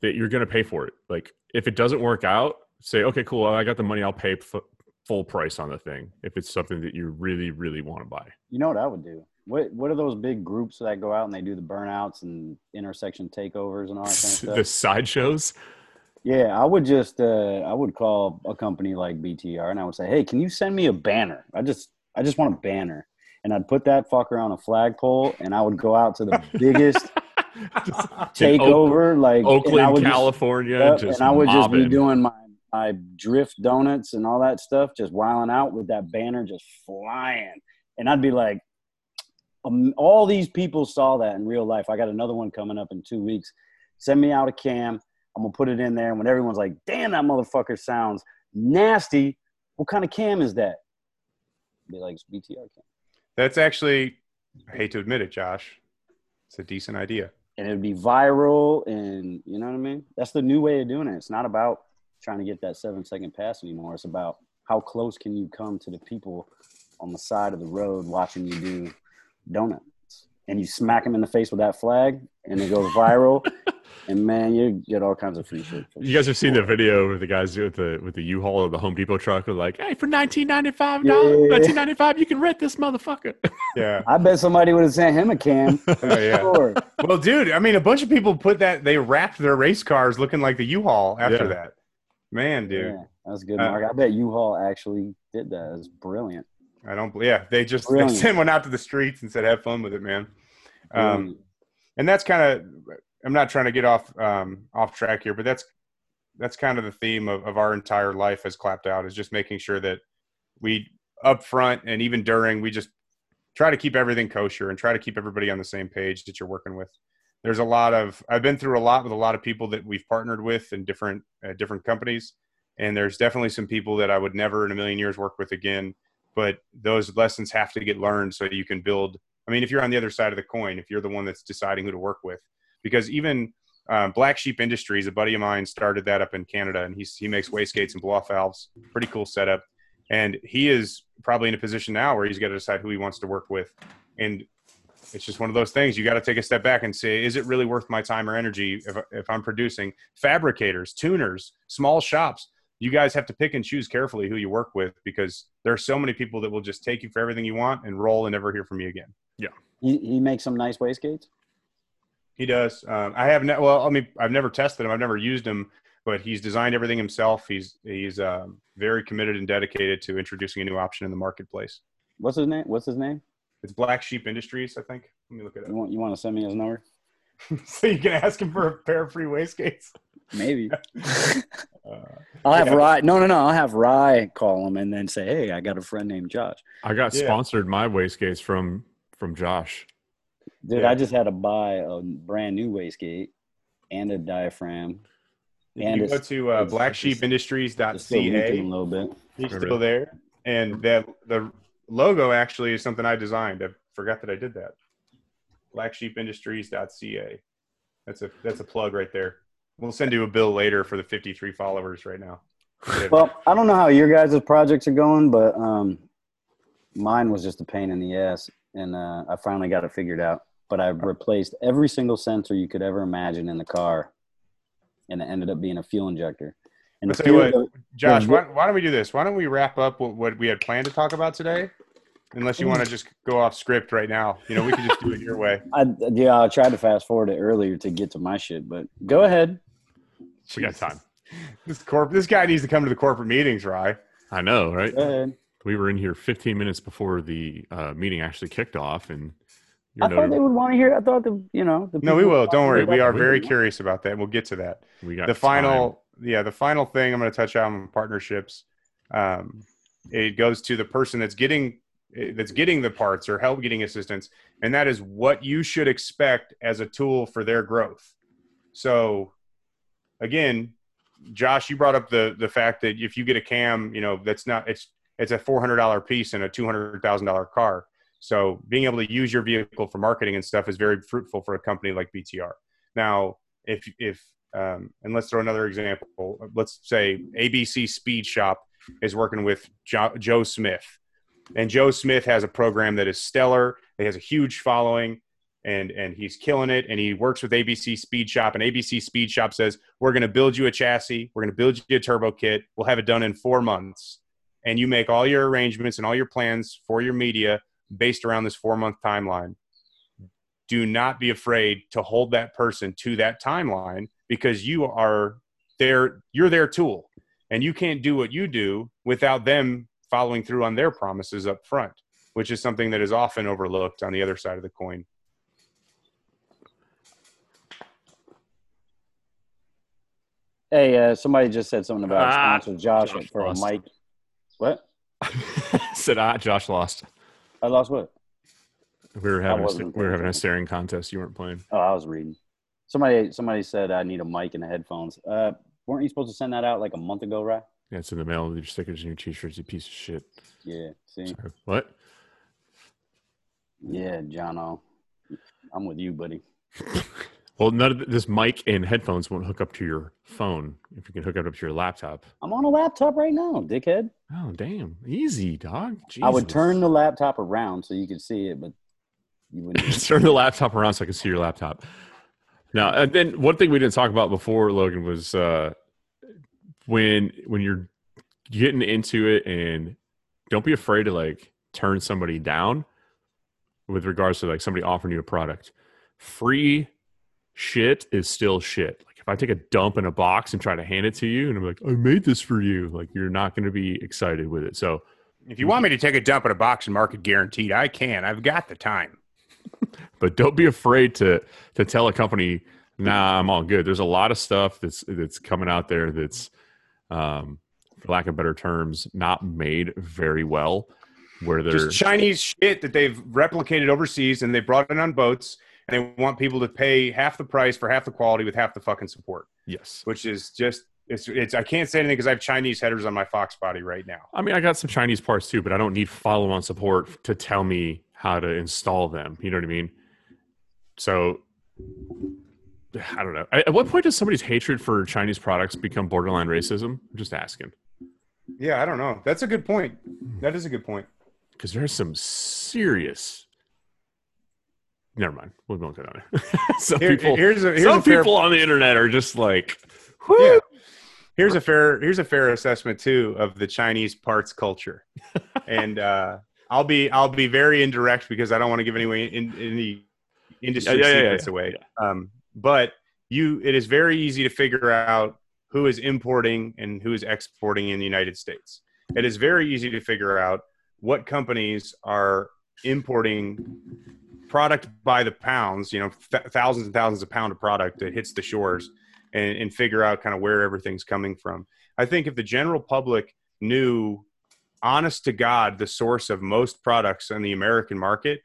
that you're going to pay for it. Like if it doesn't work out, say, okay, cool, I got the money, I'll pay f- full price on the thing. If it's something that you really, really want to buy. You know what I would do? What What are those big groups that go out and they do the burnouts and intersection takeovers and all that kind of stuff? the sideshows. Yeah, I would just uh, I would call a company like BTR and I would say, "Hey, can you send me a banner? I just I just want a banner." And I'd put that fucker on a flagpole and I would go out to the biggest takeover like and I Oakland, would just- California, Yep, just and I would just be doing my my drift donuts and all that stuff, just wiling out with that banner just flying. And I'd be like, um, all these people saw that in real life. I got another one coming up in two weeks. Send me out a cam. I'm gonna put it in there. And when everyone's like, "Damn, that motherfucker sounds nasty," what kind of cam is that? Be like, it's BTR cam, That's actually, I hate to admit it, Josh, it's a decent idea. and it'd be viral. And you know what I mean? That's the new way of doing it. It's not about trying to get that seven second pass anymore. It's about how close can you come to the people on the side of the road watching you do donuts. and you smack them in the face with that flag, and it goes viral. and man, you get all kinds of free shit. You guys have seen the video with the guys with the with the U-Haul or the Home Depot truck. They're like, "Hey, for nineteen ninety five Yeah, dollars, yeah, yeah. nineteen ninety five, you can rent this motherfucker." Yeah. I bet somebody would have sent him a can. Oh, yeah. Sure. Well, dude, I mean, a bunch of people put that they wrapped their race cars looking like the U-Haul after Yeah. that. Man, dude, Yeah, that's good, Uh, Mark. I bet U-Haul actually did that. It's brilliant. I don't. Yeah, they just they sent one out to the streets and said, "Have fun with it, man." Um, Brilliant. and that's kind of i'm not trying to get off um, off track here but that's that's kind of the theme of, of our entire life as clapped out is just making sure that we up front and even during we just try to keep everything kosher and try to keep everybody on the same page that you're working with there's a lot of i've been through a lot with a lot of people that we've partnered with in different uh, different companies and there's definitely some people that i would never in a million years work with again but those lessons have to get learned so you can build I mean, if you're on the other side of the coin, if you're the one that's deciding who to work with, because even um, Black Sheep Industries, a buddy of mine, started that up in Canada, and he's he makes wastegates and blow valves. Pretty cool setup, and he is probably in a position now where he's got to decide who he wants to work with, and it's just one of those things. You got to take a step back and say, is it really worth my time or energy if if I'm producing fabricators, tuners, small shops? You guys have to pick and choose carefully who you work with because there are so many people that will just take you for everything you want and roll and never hear from you again. Yeah. He, he makes some nice wastegates. He does. Um, I have ne- well, I mean, I've never tested him. I've never used him, but he's designed everything himself. He's he's um, very committed and dedicated to introducing a new option in the marketplace. What's his name? What's his name? It's Black Sheep Industries, I think. Let me look it You want you want to send me his number? Up. so you can ask him for a pair of free wastegates. Maybe. Uh, I'll have Yeah. Rye. No, no, no. I'll have Rye call him and then say, "Hey, I got a friend named Josh." I got Yeah. sponsored my wastegates from from Josh. Dude, Yeah. I just had to buy a brand new wastegate and a diaphragm. And you go it's- to uh, it's- it's still leaking a little bit. He's still there, and that the logo actually is something I designed. I forgot that I did that. Blacksheepindustries.ca. That's a that's a plug right there. We'll send you a bill later for the 53 followers right now. Well, I don't know how your guys' projects are going, but um, mine was just a pain in the ass, and uh, I finally got it figured out. But I replaced every single sensor you could ever imagine in the car, and it ended up being a fuel injector. And I'll tell you fuel- what, Josh, why, why don't we do this? Why don't we wrap up what, what we had planned to talk about today? Unless you want to just go off script right now. You know, we can just do it your way. I, yeah, I tried to fast forward it earlier to get to my shit, but go ahead. We got time. This corp, this guy needs to come to the corporate meetings, Rye. I know, right? Go ahead. We were in here 15 minutes before the uh, meeting actually kicked off, and you're I thought they would want to hear. I thought the you know. The No, we will. Don't worry. We are very curious about that. We'll get to that. we got the time. final yeah the final thing i'm going to touch on partnerships um, it goes to the person that's getting that's getting the parts or help getting assistance and that is what you should expect as a tool for their growth. So again josh you brought up the the fact that if you get a cam you know that's not it's it's a $400 piece in a $200000 car. So being able to use your vehicle for marketing and stuff is very fruitful for a company like btr now if if um, and let's throw another example. Let's say ABC Speed Shop is working with jo- Joe Smith, and Joe Smith has a program that is stellar. He has a huge following, and and he's killing it. And he works with ABC Speed Shop, and ABC Speed Shop says we're going to build you a chassis, we're going to build you a turbo kit. We'll have it done in four months, and you make all your arrangements and all your plans for your media based around this four month timeline. Do not be afraid to hold that person to that timeline because you are their you're their tool and you can't do what you do without them following through on their promises up front which is something that is often overlooked on the other side of the coin Hey, uh, somebody just said something about Ah, sponsor Josh, Josh for lost. a mic. What? Said ah, Josh lost. I lost what? We were having a, we were having a staring contest. You weren't playing. Oh, I was reading. Somebody, somebody said I need a mic and headphones. Uh, weren't you supposed to send that out like a month ago, right? Yeah, it's in the mail. With your stickers and your t-shirts. You piece of shit. Yeah. See. What? Yeah, Jono. I'm with you, buddy. Well, none of this mic and headphones won't hook up to your phone. If you can hook it up to your laptop. I'm on a laptop right now, dickhead. Oh, damn! Easy, dog. I would turn the laptop around so you could see it, but You wouldn't. Turn the laptop around so I can see your laptop. Now, and then one thing we didn't talk about before, Logan, was uh, when when you're getting into it, and don't be afraid to like turn somebody down with regards to like somebody offering you a product. Free shit is still shit. Like if I take a dump in a box and try to hand it to you, and I'm like, I made this for you, like you're not going to be excited with it. So If you want me to take a dump in a box and mark it guaranteed, I can. I've got the time. but don't be afraid to to tell a company nah i'm all good there's a lot of stuff that's that's coming out there that's um for lack of better terms not made very well where they're Just Chinese shit that they've replicated overseas and they brought it on boats and they want people to pay half the price for half the quality with half the fucking support, yes. Which is just it's it's I can't say anything because I have Chinese headers on my Fox body right now. i mean i got some chinese parts too but i don't need follow-on support to tell me how to install them. You know what i mean? So i don't know at at what point does somebody's hatred for chinese products become borderline racism i'm just asking Yeah, I don't know. That's a good point. That is a good point. because there's some serious. Never mind. We won't go down there. some Here- people, here's a here's some fair, people on the internet are just like, yeah. Here's a fair here's a fair assessment too of the Chinese parts culture, and uh, I'll be I'll be very indirect because I don't want to give any in, any industry yeah, yeah, secrets yeah, away. Um, but you, it is very easy to figure out who is importing and who is exporting in the United States. It is very easy to figure out what companies are importing product by the pounds, you know, th- thousands and thousands of pound of product that hits the shores and, and figure out kind of where everything's coming from. I think if the general public knew, honest to God, the source of most products in the American market,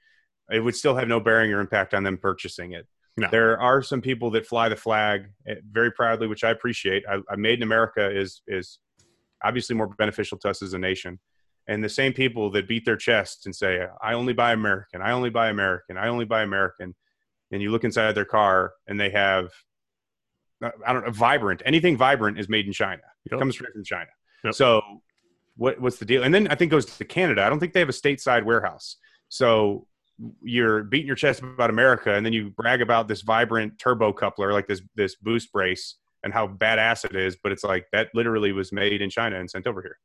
it would still have no bearing or impact on them purchasing it. No. There are some people that fly the flag eh, very proudly, which I appreciate. I, I made in America is is obviously more beneficial to us as a nation. And the same people that beat their chest and say, "I only buy American. I only buy American. I only buy American," and you look inside their car and they have I don't know, vibrant. Anything vibrant is made in China. It comes straight from China. Yep. So, what what's the deal? And then I think it goes to Canada. I don't think they have a stateside warehouse. So you're beating your chest about America, and then you brag about this vibrant turbo coupler, like this this boost brace, and how badass it is. But it's like that literally was made in China and sent over here.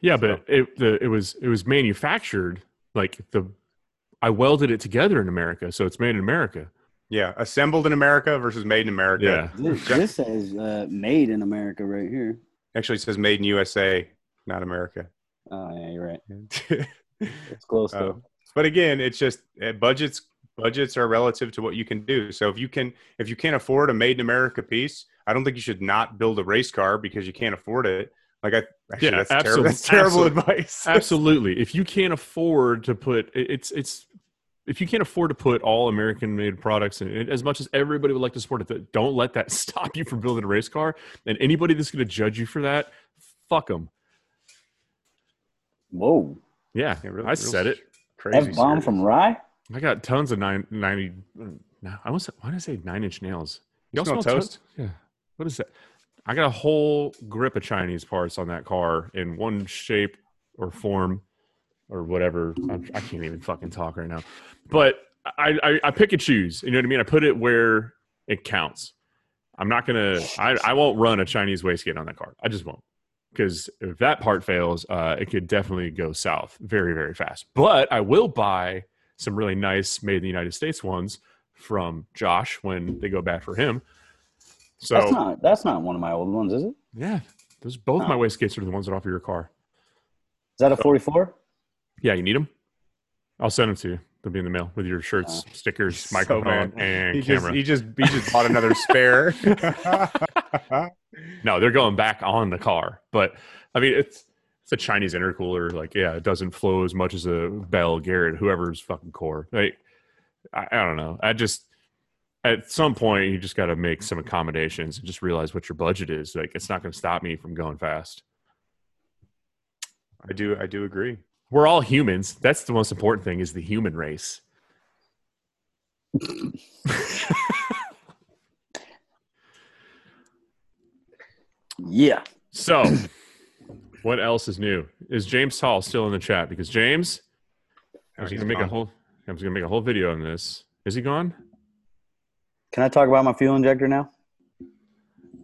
yeah, but it the, it was it was manufactured like the. I welded it together in America, so it's made in America. Yeah, assembled in America versus made in America. Yeah, This, this says uh, made in America right here. Actually, it says made in USA, not America. Oh yeah, you're right. It's close Uh, though. But again, it's just uh, budgets. Budgets are relative to what you can do. So if you can, if you can't afford a made in America piece, I don't think you should not build a race car because you can't afford it. Like I, actually, Yeah, that's absolute- terrible. That's terrible absolute- advice. Absolutely. If you can't afford to put it's it's if you can't afford to put all American made products in it, as much as everybody would like to support it, don't let that stop you from building a race car. And anybody that's going to judge you for that, fuck them. Whoa. Yeah, Yeah, real- I real said it. Crazy F bomb serious. from Rye? I got tons of nine, 90. No, I almost why did I say nine inch nails? You smell smell toast? Yeah. What is that? I got a whole grip of Chinese parts on that car in one shape or form or whatever. I'm, I can't even fucking talk right now. But I, I, I pick and choose. You know what I mean? I put it where it counts. I'm not gonna. I, I won't run a Chinese wastegate on that car. I just won't. Because if that part fails, uh, it could definitely go south very, very fast. But I will buy some really nice made in the United States ones from Josh when they go back for him. So That's not that's not one of my old ones, is it? yeah, those both Oh. my wastegates are the ones that offer your car. Is that a 44? Yeah, you need them. I'll send them to you. They'll be in the mail with your shirts, stickers, So microphone, bad. and He just, camera. he just he just bought another spare. no, they're going back on the car. But I mean, it's it's a Chinese intercooler. Like, yeah, it doesn't flow as much as a Bell, Garrett, whoever's fucking core. Like, I, I don't know. I just at some point you just got to make some accommodations and just realize what your budget is. Like, it's not going to stop me from going fast. I do I do agree. We're all humans. That's the most important thing is the human race. Yeah. So, what else is new? Is James Hall still in the chat? Because James, I was he's going to make a whole. I was gonna make a whole video on this. Is he gone? Can I talk about my fuel injector now?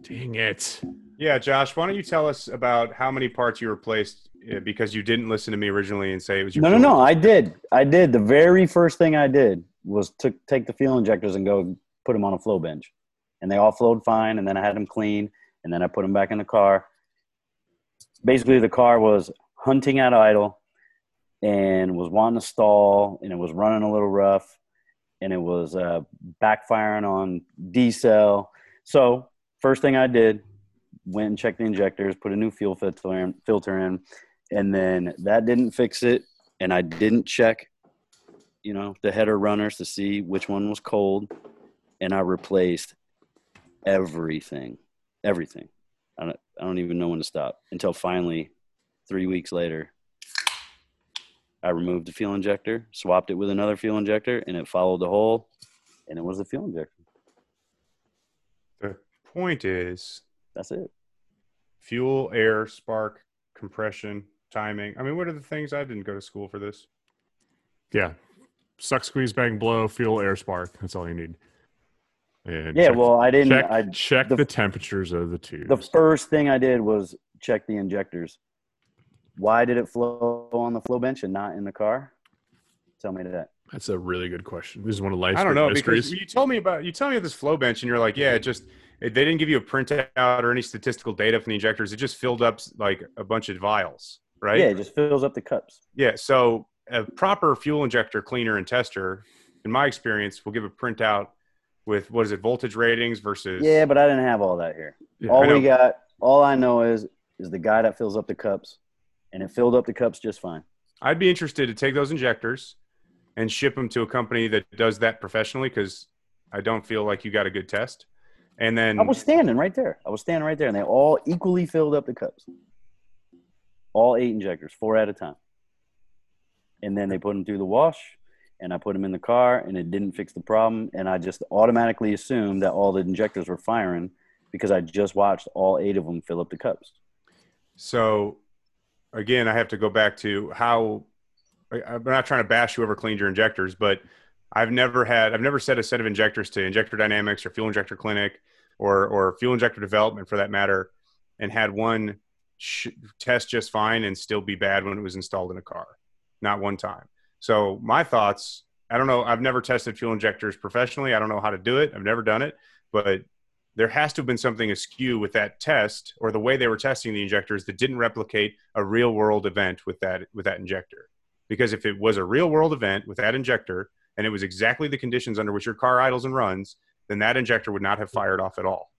Dang it! Yeah, Josh, why don't you tell us about how many parts you replaced uh, because you didn't listen to me originally and say it was your No, no, fuel no. I did. I did. The very first thing I did was to take the fuel injectors and go put them on a flow bench, and they all flowed fine. And then I had them clean, and then I put them back in the car. Basically, the car was hunting at idle, and was wanting to stall, and it was running a little rough, and it was uh, backfiring on decel. So first thing I did, went and checked the injectors, put a new fuel filter in, filter in, and then that didn't fix it. And I didn't check, you know, the header runners to see which one was cold, and I replaced everything, everything. I don't, I don't even know when to stop until finally, three weeks later, I removed the fuel injector, swapped it with another fuel injector, and it followed the hole, and it was the fuel injector. The point is That's it. fuel, air, spark, compression, timing. I mean, what are the things I didn't go to school for this? Yeah, suck, squeeze, bang, blow, fuel, air, spark. That's all you need. And Yeah, check, well, I didn't. check, I check the- the, temperatures of the tubes. the first thing I did was check the injectors. Why did it flow on the flow bench and not in the car? Tell me that. That's a really good question. This is one of life's I don't know mysteries. because you told me about you told me about this flow bench and you're like, yeah, it just it, they didn't give you a printout or any statistical data from the injectors. It just filled up like a bunch of vials, right? Yeah, it just fills up the cups. Yeah. So a proper fuel injector cleaner and tester, in my experience, will give a printout with what is it, voltage ratings versus. Yeah, but I didn't have all that here. Yeah, all we got, all I know is is the guy that fills up the cups, and it filled up the cups just fine. I'd be interested to take those injectors and ship them to a company that does that professionally because I don't feel like you got a good test. And then I was standing right there. I was standing right there, and they all equally filled up the cups. All eight injectors, four at a time. And then they put them through the wash, and I put them in the car, and it didn't fix the problem. And I just automatically assumed that all the injectors were firing because I just watched all eight of them fill up the cups. So, again, I have to go back to how I'm not trying to bash whoever cleaned your injectors, but I've never had, I've never set a set of injectors to Injector Dynamics or Fuel Injector Clinic or or Fuel Injector Development for that matter, and had one sh- test just fine and still be bad when it was installed in a car. Not one time. So my thoughts, I don't know. I've never tested fuel injectors professionally. I don't know how to do it. I've never done it, but there has to have been something askew with that test or the way they were testing the injectors that didn't replicate a real world event with that with that injector because if it was a real world event with that injector and it was exactly the conditions under which your car idles and runs then that injector would not have fired off at all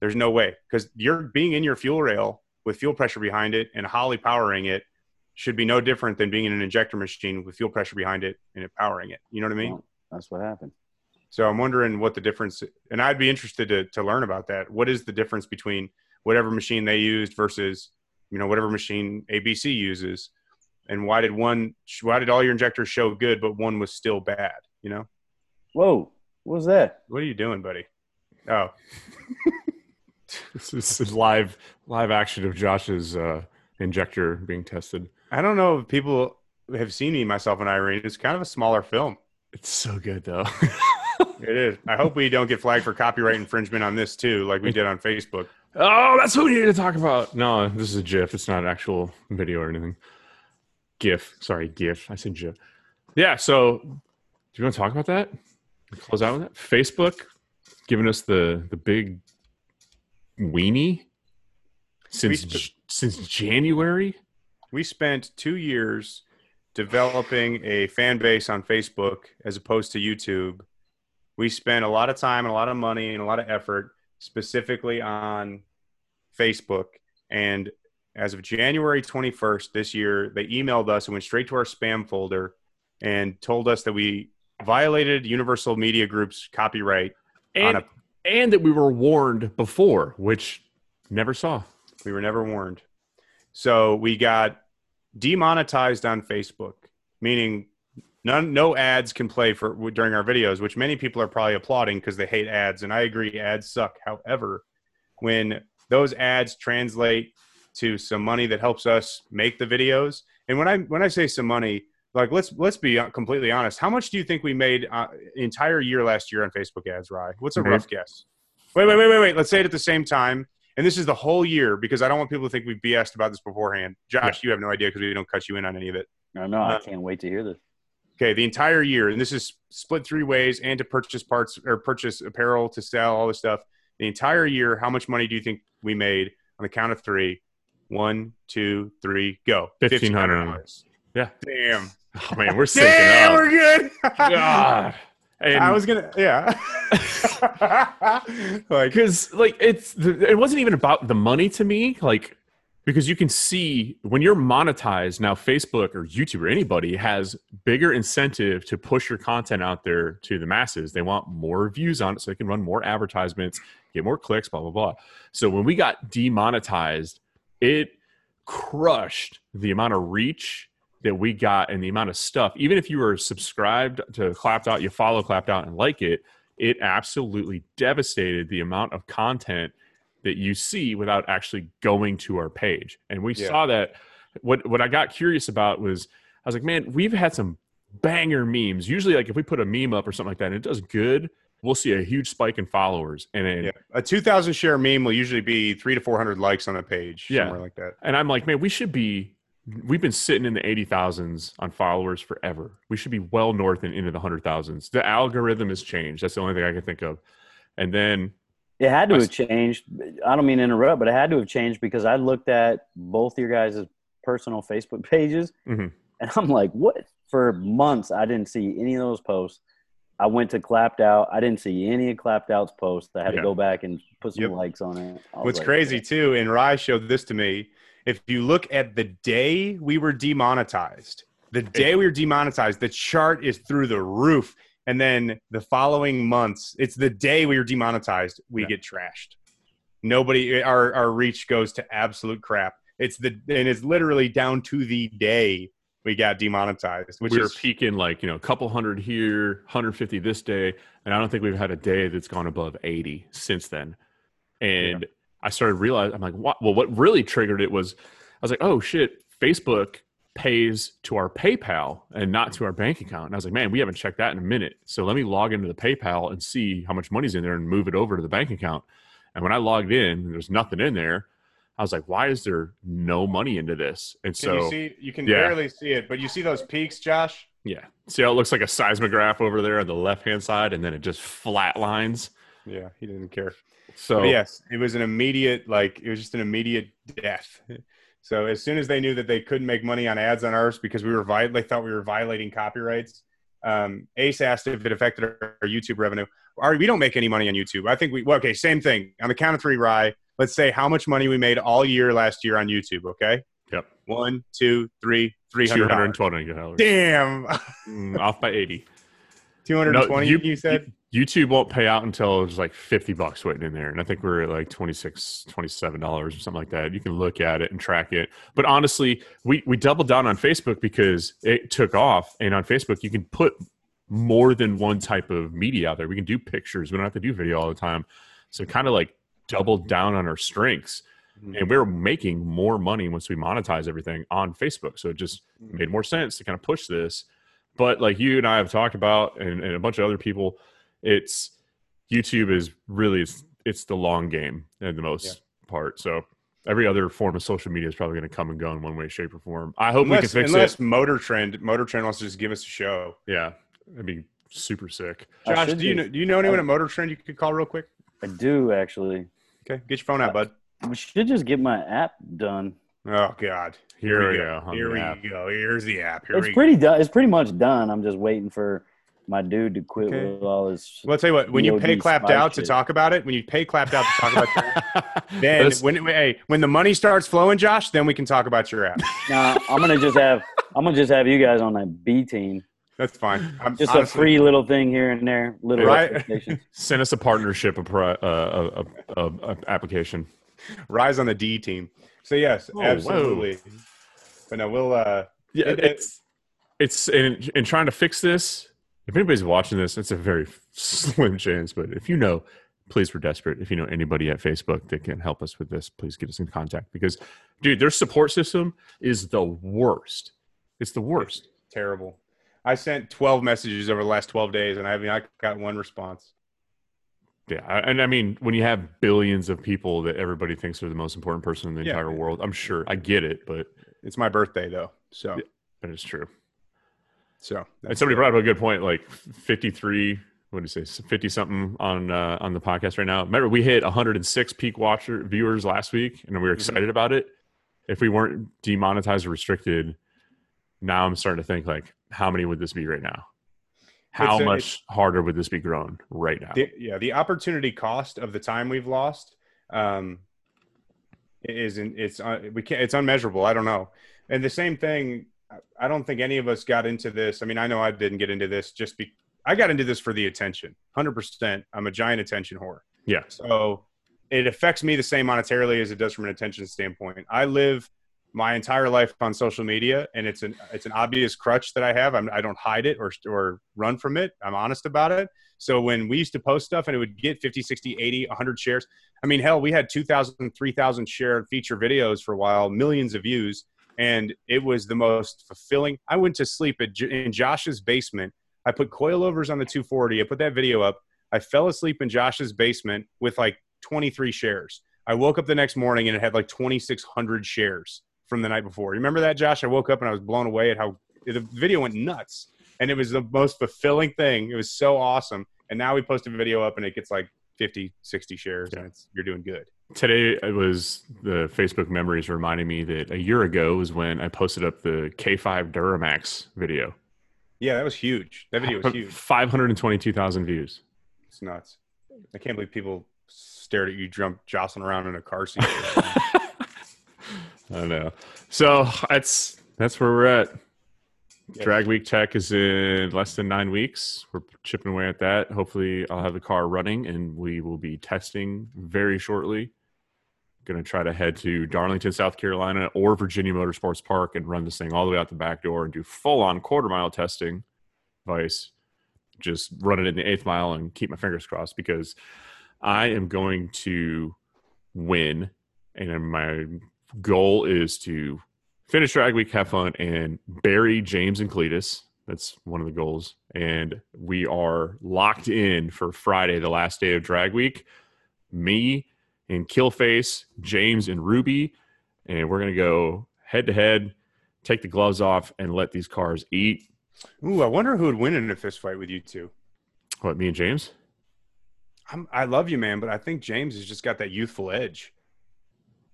there's no way because you're being in your fuel rail with fuel pressure behind it and Holley powering it should be no different than being in an injector machine with fuel pressure behind it and it powering it you know what i mean Well, that's what happened. so I'm wondering what the difference, and I'd be interested to, to learn about that. What is the difference between whatever machine they used versus, you know, whatever machine ABC uses, and why did one, why did all your injectors show good, but one was still bad? You know, Whoa, what was that? what are you doing, buddy? Oh, this is live live action of Josh's uh, injector being tested. I don't know if people have seen me, myself, and Irene. It's kind of a smaller film. It's so good though. It is. I hope we don't get flagged for copyright infringement on this too, like we did on Facebook. oh, that's what we need to talk about. No, this is a GIF. It's not an actual video or anything. GIF. Sorry, GIF. I said GIF. Yeah. So, do you want to talk about that? Close out with that. Facebook giving us the the big weenie since We since January. We spent two years developing a fan base on Facebook as opposed to YouTube. We spent a lot of time and a lot of money and a lot of effort specifically on Facebook. And as of January 21st this year, they emailed us and went straight to our spam folder and told us that we violated Universal Media Group's copyright And, a and that we were warned before, which never saw. We were never warned. So we got demonetized on Facebook, meaning none, no ads can play for during our videos, which many people are probably applauding because they hate ads, and I agree, ads suck. However, when those ads translate to some money that helps us make the videos, and when I when I say some money, like let's let's be completely honest. How much do you think we made uh, entire year last year on Facebook ads, Rye? What's a Mhm. rough guess? Wait, wait, wait, wait, wait. Let's say it at the same time. And this is the whole year because I don't want people to think we BS'd about this beforehand. Josh, you have no idea because we don't cut you in on any of it. I know. I Uh, can't wait to hear this. Okay, the entire year, and this is split three ways, and to purchase parts or purchase apparel to sell all this stuff. The entire year, how much money do you think we made on the count of three? One, two, three, go. $1,500. Yeah. Damn. Oh man, we're syncing Damn, up. we're good. God. And I was gonna, yeah. like, because like it's it wasn't even about the money to me like because you can see when you're monetized now facebook or youtube or anybody has bigger incentive to push your content out there to the masses they want more views on it so they can run more advertisements get more clicks blah blah blah so when we got demonetized it crushed the amount of reach that we got and the amount of stuff even if you were subscribed to clapped out you follow clapped out and like it it absolutely devastated the amount of content that you see without actually going to our page. And we Yeah. saw that what what I got curious about was I was like, man, we've had some banger memes. Usually like if we put a meme up or something like that and it does good, we'll see a huge spike in followers. And then, yeah. a 2,000 share meme will usually be three to 400 likes on a page, Yeah. somewhere like that. and I'm like, man, we should be we've been sitting in the 80,000s on followers forever. We should be well north and into the 100,000s. The algorithm has changed. That's the only thing I can think of. And then It had to I have changed. I don't mean to interrupt, but it had to have changed because I looked at both your guys' personal Facebook pages, Mhm. and I'm like, what? For months, I didn't see any of those posts. I went to Clapped Out. I didn't see any of Clapped Out's posts. I had Yeah. to go back and put some Yep. likes on it. What's like, crazy too, and Rye showed this to me. If you look at the day we were demonetized, the day we were demonetized, the chart is through the roof. And then the following months, it's the day we were demonetized, we Yeah. get trashed. Nobody, our our reach goes to absolute crap. It's the and it's literally down to the day we got demonetized, which we were is peaking like you know a couple hundred here 150 this day and i don't think we've had a day that's gone above 80 since then and i started realizing i'm like what well what really triggered it was i was like oh shit facebook pays to our paypal and not to our bank account and i was like man we haven't checked that in a minute so let me log into the paypal and see how much money's in there and move it over to the bank account and when i logged in there's nothing in there i was like why is there no money into this and can so you see you can yeah. barely see it, but you see those peaks, Josh? Yeah. See how it looks like a seismograph over there on the left hand side and then it just flat lines. Yeah, he didn't care. So But yes, it was an immediate, like, it was just an immediate death. So as soon as they knew that they couldn't make money on ads on ours because we were vi- they thought we were violating copyrights. Um, Ace asked if it affected our, our YouTube revenue. Our, we don't make any money on YouTube. I think we well, okay. Same thing on the count of three. Rye. Let's say how much money we made all year last year on YouTube. Okay. Yep. One, two, three, three two hundred. hundred and twenty dollars. Damn. Mm, off by eighty. Two hundred and twenty. you- you said. YouTube won't pay out until there's like fifty bucks waiting in there. And I think we're at like 26 27 dollars or something like that. You can look at it and track it. But honestly, we, we doubled down on Facebook because it took off. And on Facebook you can put more than one type of media out there. We can do pictures. We don't have to do video all the time. So kind of like doubled down on our strengths. Mhm. and we're making more money once we monetize everything on Facebook. So it just made more sense to kind of push this. But like you and I have talked about, and, and a bunch of other people, it's YouTube is really it's, it's the long game in the most Yeah. part. So every other form of social media is probably going to come and go in one way, shape, or form. I hope we can Unless, fix unless it. Motor Trend, Motor Trend wants to just give us a show. Yeah, it'd be super sick. Josh, do you do- know, do you know anyone at Motor Trend you could call real quick? I do actually. Okay, get your phone out, bud. We should just get my app done. Oh God, Here we go. go. Here we app. go. Here's the app. Here It's we pretty done. It's pretty much done. I'm just waiting for my dude to quit Okay. with all his. Well, I'll tell you what. When you pay clapped spy out to talk about it, when you pay clapped out to talk about your, then That's- when hey, when the money starts flowing, Josh, then we can talk about your app. Nah, I'm gonna just have I'm gonna just have you guys on that B team. That's fine. I'm Just honestly- a free little thing here and there, little Right. Send us a partnership a, pro- uh, a, a, a, a application. rise on the D team. So yes, Oh, absolutely. But no, we'll. uh Yeah, It- it's it's in, in trying to fix this. If anybody's watching this, it's a very slim chance. But if you know, please, we're desperate. If you know anybody at Facebook that can help us with this, please get us in contact. Because, dude, their support system is the worst. It's the worst. terrible. I sent 12 messages over the last 12 days, and I haven't I got one response. Yeah, and I mean, when you have billions of people that everybody thinks are the most important person in the Yeah. entire world, I'm sure I get it, but It's my birthday though, so but it's true. So And somebody brought up a good point, like 53, what do you say, 50 something on uh, on the podcast right now. Remember, we hit 106 peak watcher viewers last week, and we were excited about it. If we weren't demonetized or restricted, now I'm starting to think like, how many would this be right now? How It's much harder would this be grown right now? the, yeah, the opportunity cost of the time we've lost um, is in, it's uh, we can't it's unmeasurable. I don't know. And the same thing. I- don't think any of us got into this. I mean, I know I didn't get into this just be. I got into this for the attention. Hundred percent. I'm a giant attention whore. Yeah. So it affects me the same monetarily as it does from an attention standpoint. I live my entire life on social media, and it's an it's an obvious crutch that I have. I'm, I don't hide it or or run from it. I'm honest about it. So when we used to post stuff and it would get 50, 60, 80, 100 shares, I mean, hell, we had 2,000, 3,000 shared feature videos for a while, millions of views, and it was the most fulfilling. I went to sleep J- in Josh's basement. I put coilovers on the 240. I put that video up. I fell asleep in Josh's basement with like 23 shares. I woke up the next morning and it had like 2,600 shares from the night before. You remember that, Josh? I woke up and I was blown away at how the video went nuts. And it was the most fulfilling thing. It was so awesome. And now we post a video up and it gets like 50, 60 shares and it's, you're doing good. Today it was the Facebook memories reminding me that a year ago was when I posted up the K5 Duramax video. Yeah, that was huge. That video was huge. 522,000 views. It's nuts. I can't believe people stared at you jump jostling around in a car seat. I know. So that's that's where we're at. Drag Week Tech is in less than nine weeks. We're chipping away at that. Hopefully, I'll have the car running, and we will be testing very shortly. Going to try to head to Darlington, South Carolina, or Virginia Motorsports Park, and run this thing all the way out the back door and do full on quarter mile testing. Vice, just run it in the eighth mile and keep my fingers crossed because I am going to win, and my goal is to finish drag week, have fun, and bury James and Cleetus. That's one of the goals. And we are locked in for Friday, the last day of drag week. Me and Killface, James and Ruby. And we're going to go head to head, take the gloves off, and let these cars eat. Ooh, I wonder who would win in a fist fight with you two. What, me and James? I'm, I love you, man, but I think James has just got that youthful edge.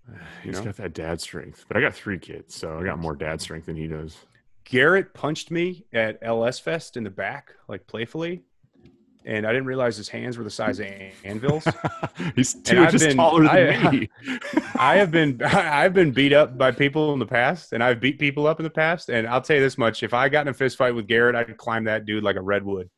He's know? got that dad strength, but I got three kids, so I got more dad strength than he does. Garrett punched me at LS Fest in the back, like playfully, and I didn't realize his hands were the size of anvils. He's two I've inches been- taller than I- me. I have been I've been beat up by people in the past, and I've beat people up in the past. And I'll tell you this much: if I got in a fist fight with Garrett, I'd climb that dude like a redwood.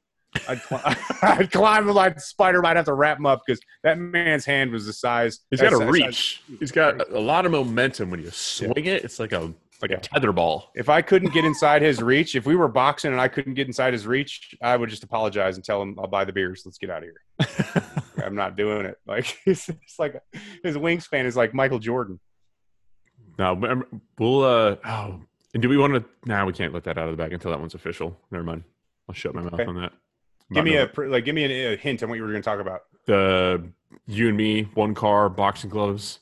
I'd, cl- I'd climb him like Spider. Might have to wrap him up because that man's hand was the size. He's got that a size- reach. He's got a lot of momentum when you swing it. It's like a like Yeah. a tether ball. If I couldn't get inside his reach, if we were boxing and I couldn't get inside his reach, I would just apologize and tell him I'll buy the beers. Let's get out of here. I'm not doing it. Like it's, it's like his wingspan is like Michael Jordan. No, um, we'll. uh Oh, and do we want to? Nah, we can't let that out of the bag until that one's official. Never mind. I'll shut my mouth Okay. on that. Give me a like. Give me a, a hint on what you were going to talk about. the you and me one car boxing gloves.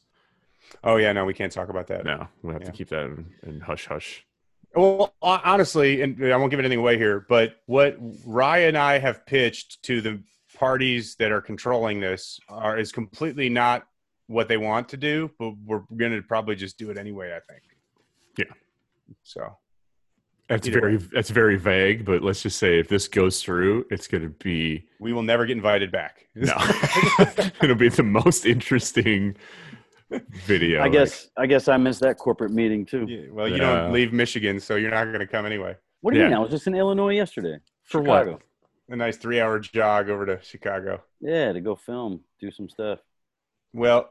Oh yeah, no, we can't talk about that. No, we have Yeah. to keep that in, in hush hush. Well, honestly, and I won't give anything away here, but what Ryan and I have pitched to the parties that are controlling this are is completely not what they want to do, but we're going to probably just do it anyway. I think. Yeah. So That's very that's very vague, but let's just say if this goes through, it's going to be we will never get invited back. no, it'll be the most interesting video. I like- guess I guess I missed that corporate meeting too. Yeah, well, you Yeah. don't leave Michigan, so you're not going to come anyway. What do you Yeah. mean? I was just in Illinois yesterday. for what? A nice three-hour jog over to Chicago. Yeah, to go film, do some stuff. Well,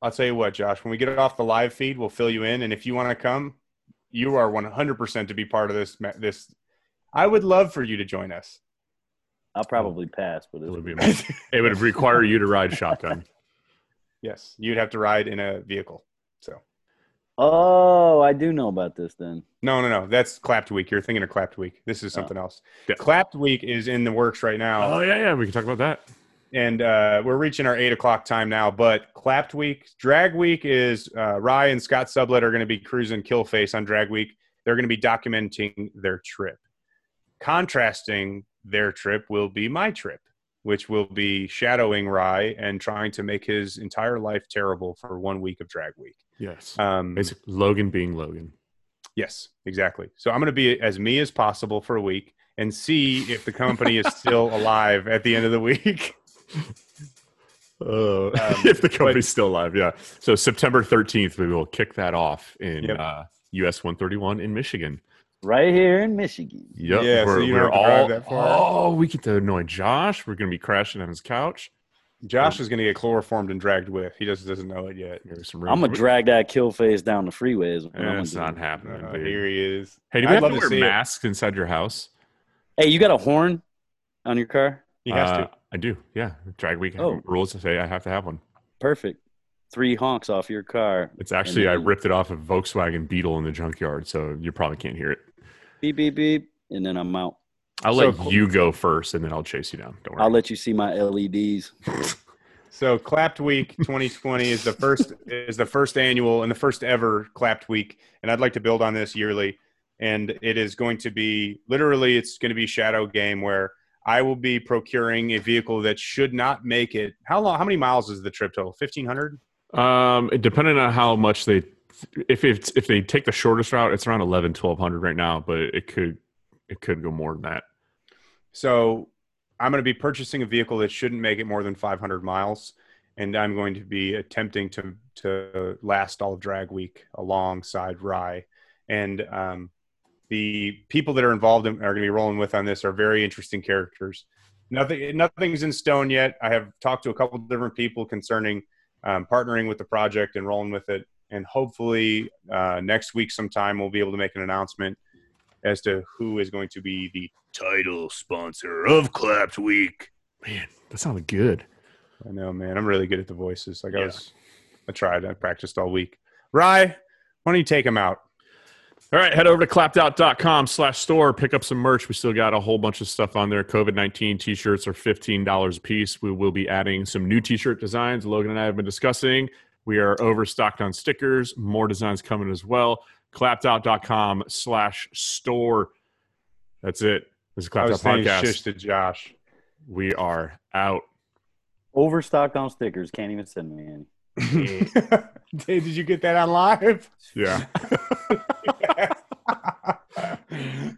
I'll tell you what, Josh. When we get off the live feed, we'll fill you in, and if you want to come, you are 100% to be part of this. This, I would love for you to join us. I'll probably pass, but It would, be amazing. it would require you to ride shotgun. yes, you'd have to ride in a vehicle. So Oh, I do know about this then. No, no, no. That's Clapped Week. You're thinking of Clapped Week. This is something else. Yeah. Clapped Week is in the works right now. Oh yeah, yeah. We can talk about that. and uh, we're reaching our eight o'clock time now. But Clapped Week, Drag Week is uh, Rye and Scott Sublet are going to be cruising Killface on Drag Week. They're going to be documenting their trip. Contrasting their trip will be my trip, which will be shadowing Rye and trying to make his entire life terrible for one week of Drag Week. Yes. Um, Basic Logan being Logan. Yes, exactly. So I'm going to be as me as possible for a week and see if the company is still alive at the end of the week. Uh, Um, if the company's still alive, yeah. So September 13th, we will kick that off in Yep. uh, US 131 in Michigan. Right here in Michigan. Yep. Yeah, so we're, you we're don't have to drive all. that. Oh, we get to annoy Josh. We're going to be crashing on his couch. Josh is going to get chloroformed and dragged with. He just doesn't know it yet. Some I'm gonna drag that kill face down the freeways. is what I'm gonna it's not happening. Uh, here he is. Hey, do we I'd have love to to wear see it. masks inside your house? Hey, you got a horn on your car? He has Uh, to. I do. Yeah. Drag week Oh. rules say I have to have one. Perfect. Three honks off your car. It's actually I ripped it off a Volkswagen Beetle in the junkyard, so you probably can't hear it. Beep beep beep, and then I'm out. I'll So let cool. you go first, and then I'll chase you down. Don't worry. I'll let you see my LEDs. So Clapped Week 2020 is the first is the first annual and the first ever Clapped Week, and I'd like to build on this yearly. And it is going to be literally it's going to be shadow game where I will be procuring a vehicle that should not make it. How long? How many miles is the trip total? 1500. Um, depending on how much they, if it's if they take the shortest route, it's around 11, 1200 right now, but it could it could go more than that. So I'm going to be purchasing a vehicle that shouldn't make it more than 500 miles, and I'm going to be attempting to to last all of Drag Week alongside Rye. And um, the people that are involved in, are going to be rolling with on this are very interesting characters. Nothing nothing's in stone yet. I have talked to a couple different people concerning um, partnering with the project and rolling with it. And hopefully uh, next week sometime we'll be able to make an announcement as to who is going to be the title sponsor of Clapped Week. Man, that sounded good. I know, man. I'm really good at the voices. Like I Yeah. was, I tried. I practiced all week. Rye, why don't you take him out? All right, head over to clappedout.com slash store, pick up some merch. We still got a whole bunch of stuff on there. COVID 19 t shirts are $15 a piece. We will be adding some new t shirt designs Logan and I have been discussing. We are overstocked on stickers, more designs coming as well. Clappedout.com slash store. That's it. This is I Clapped was Out Podcast. shush to Josh. We are out. Overstocked on stickers. Can't even send me any. Hey, Did you get that on live? Yeah.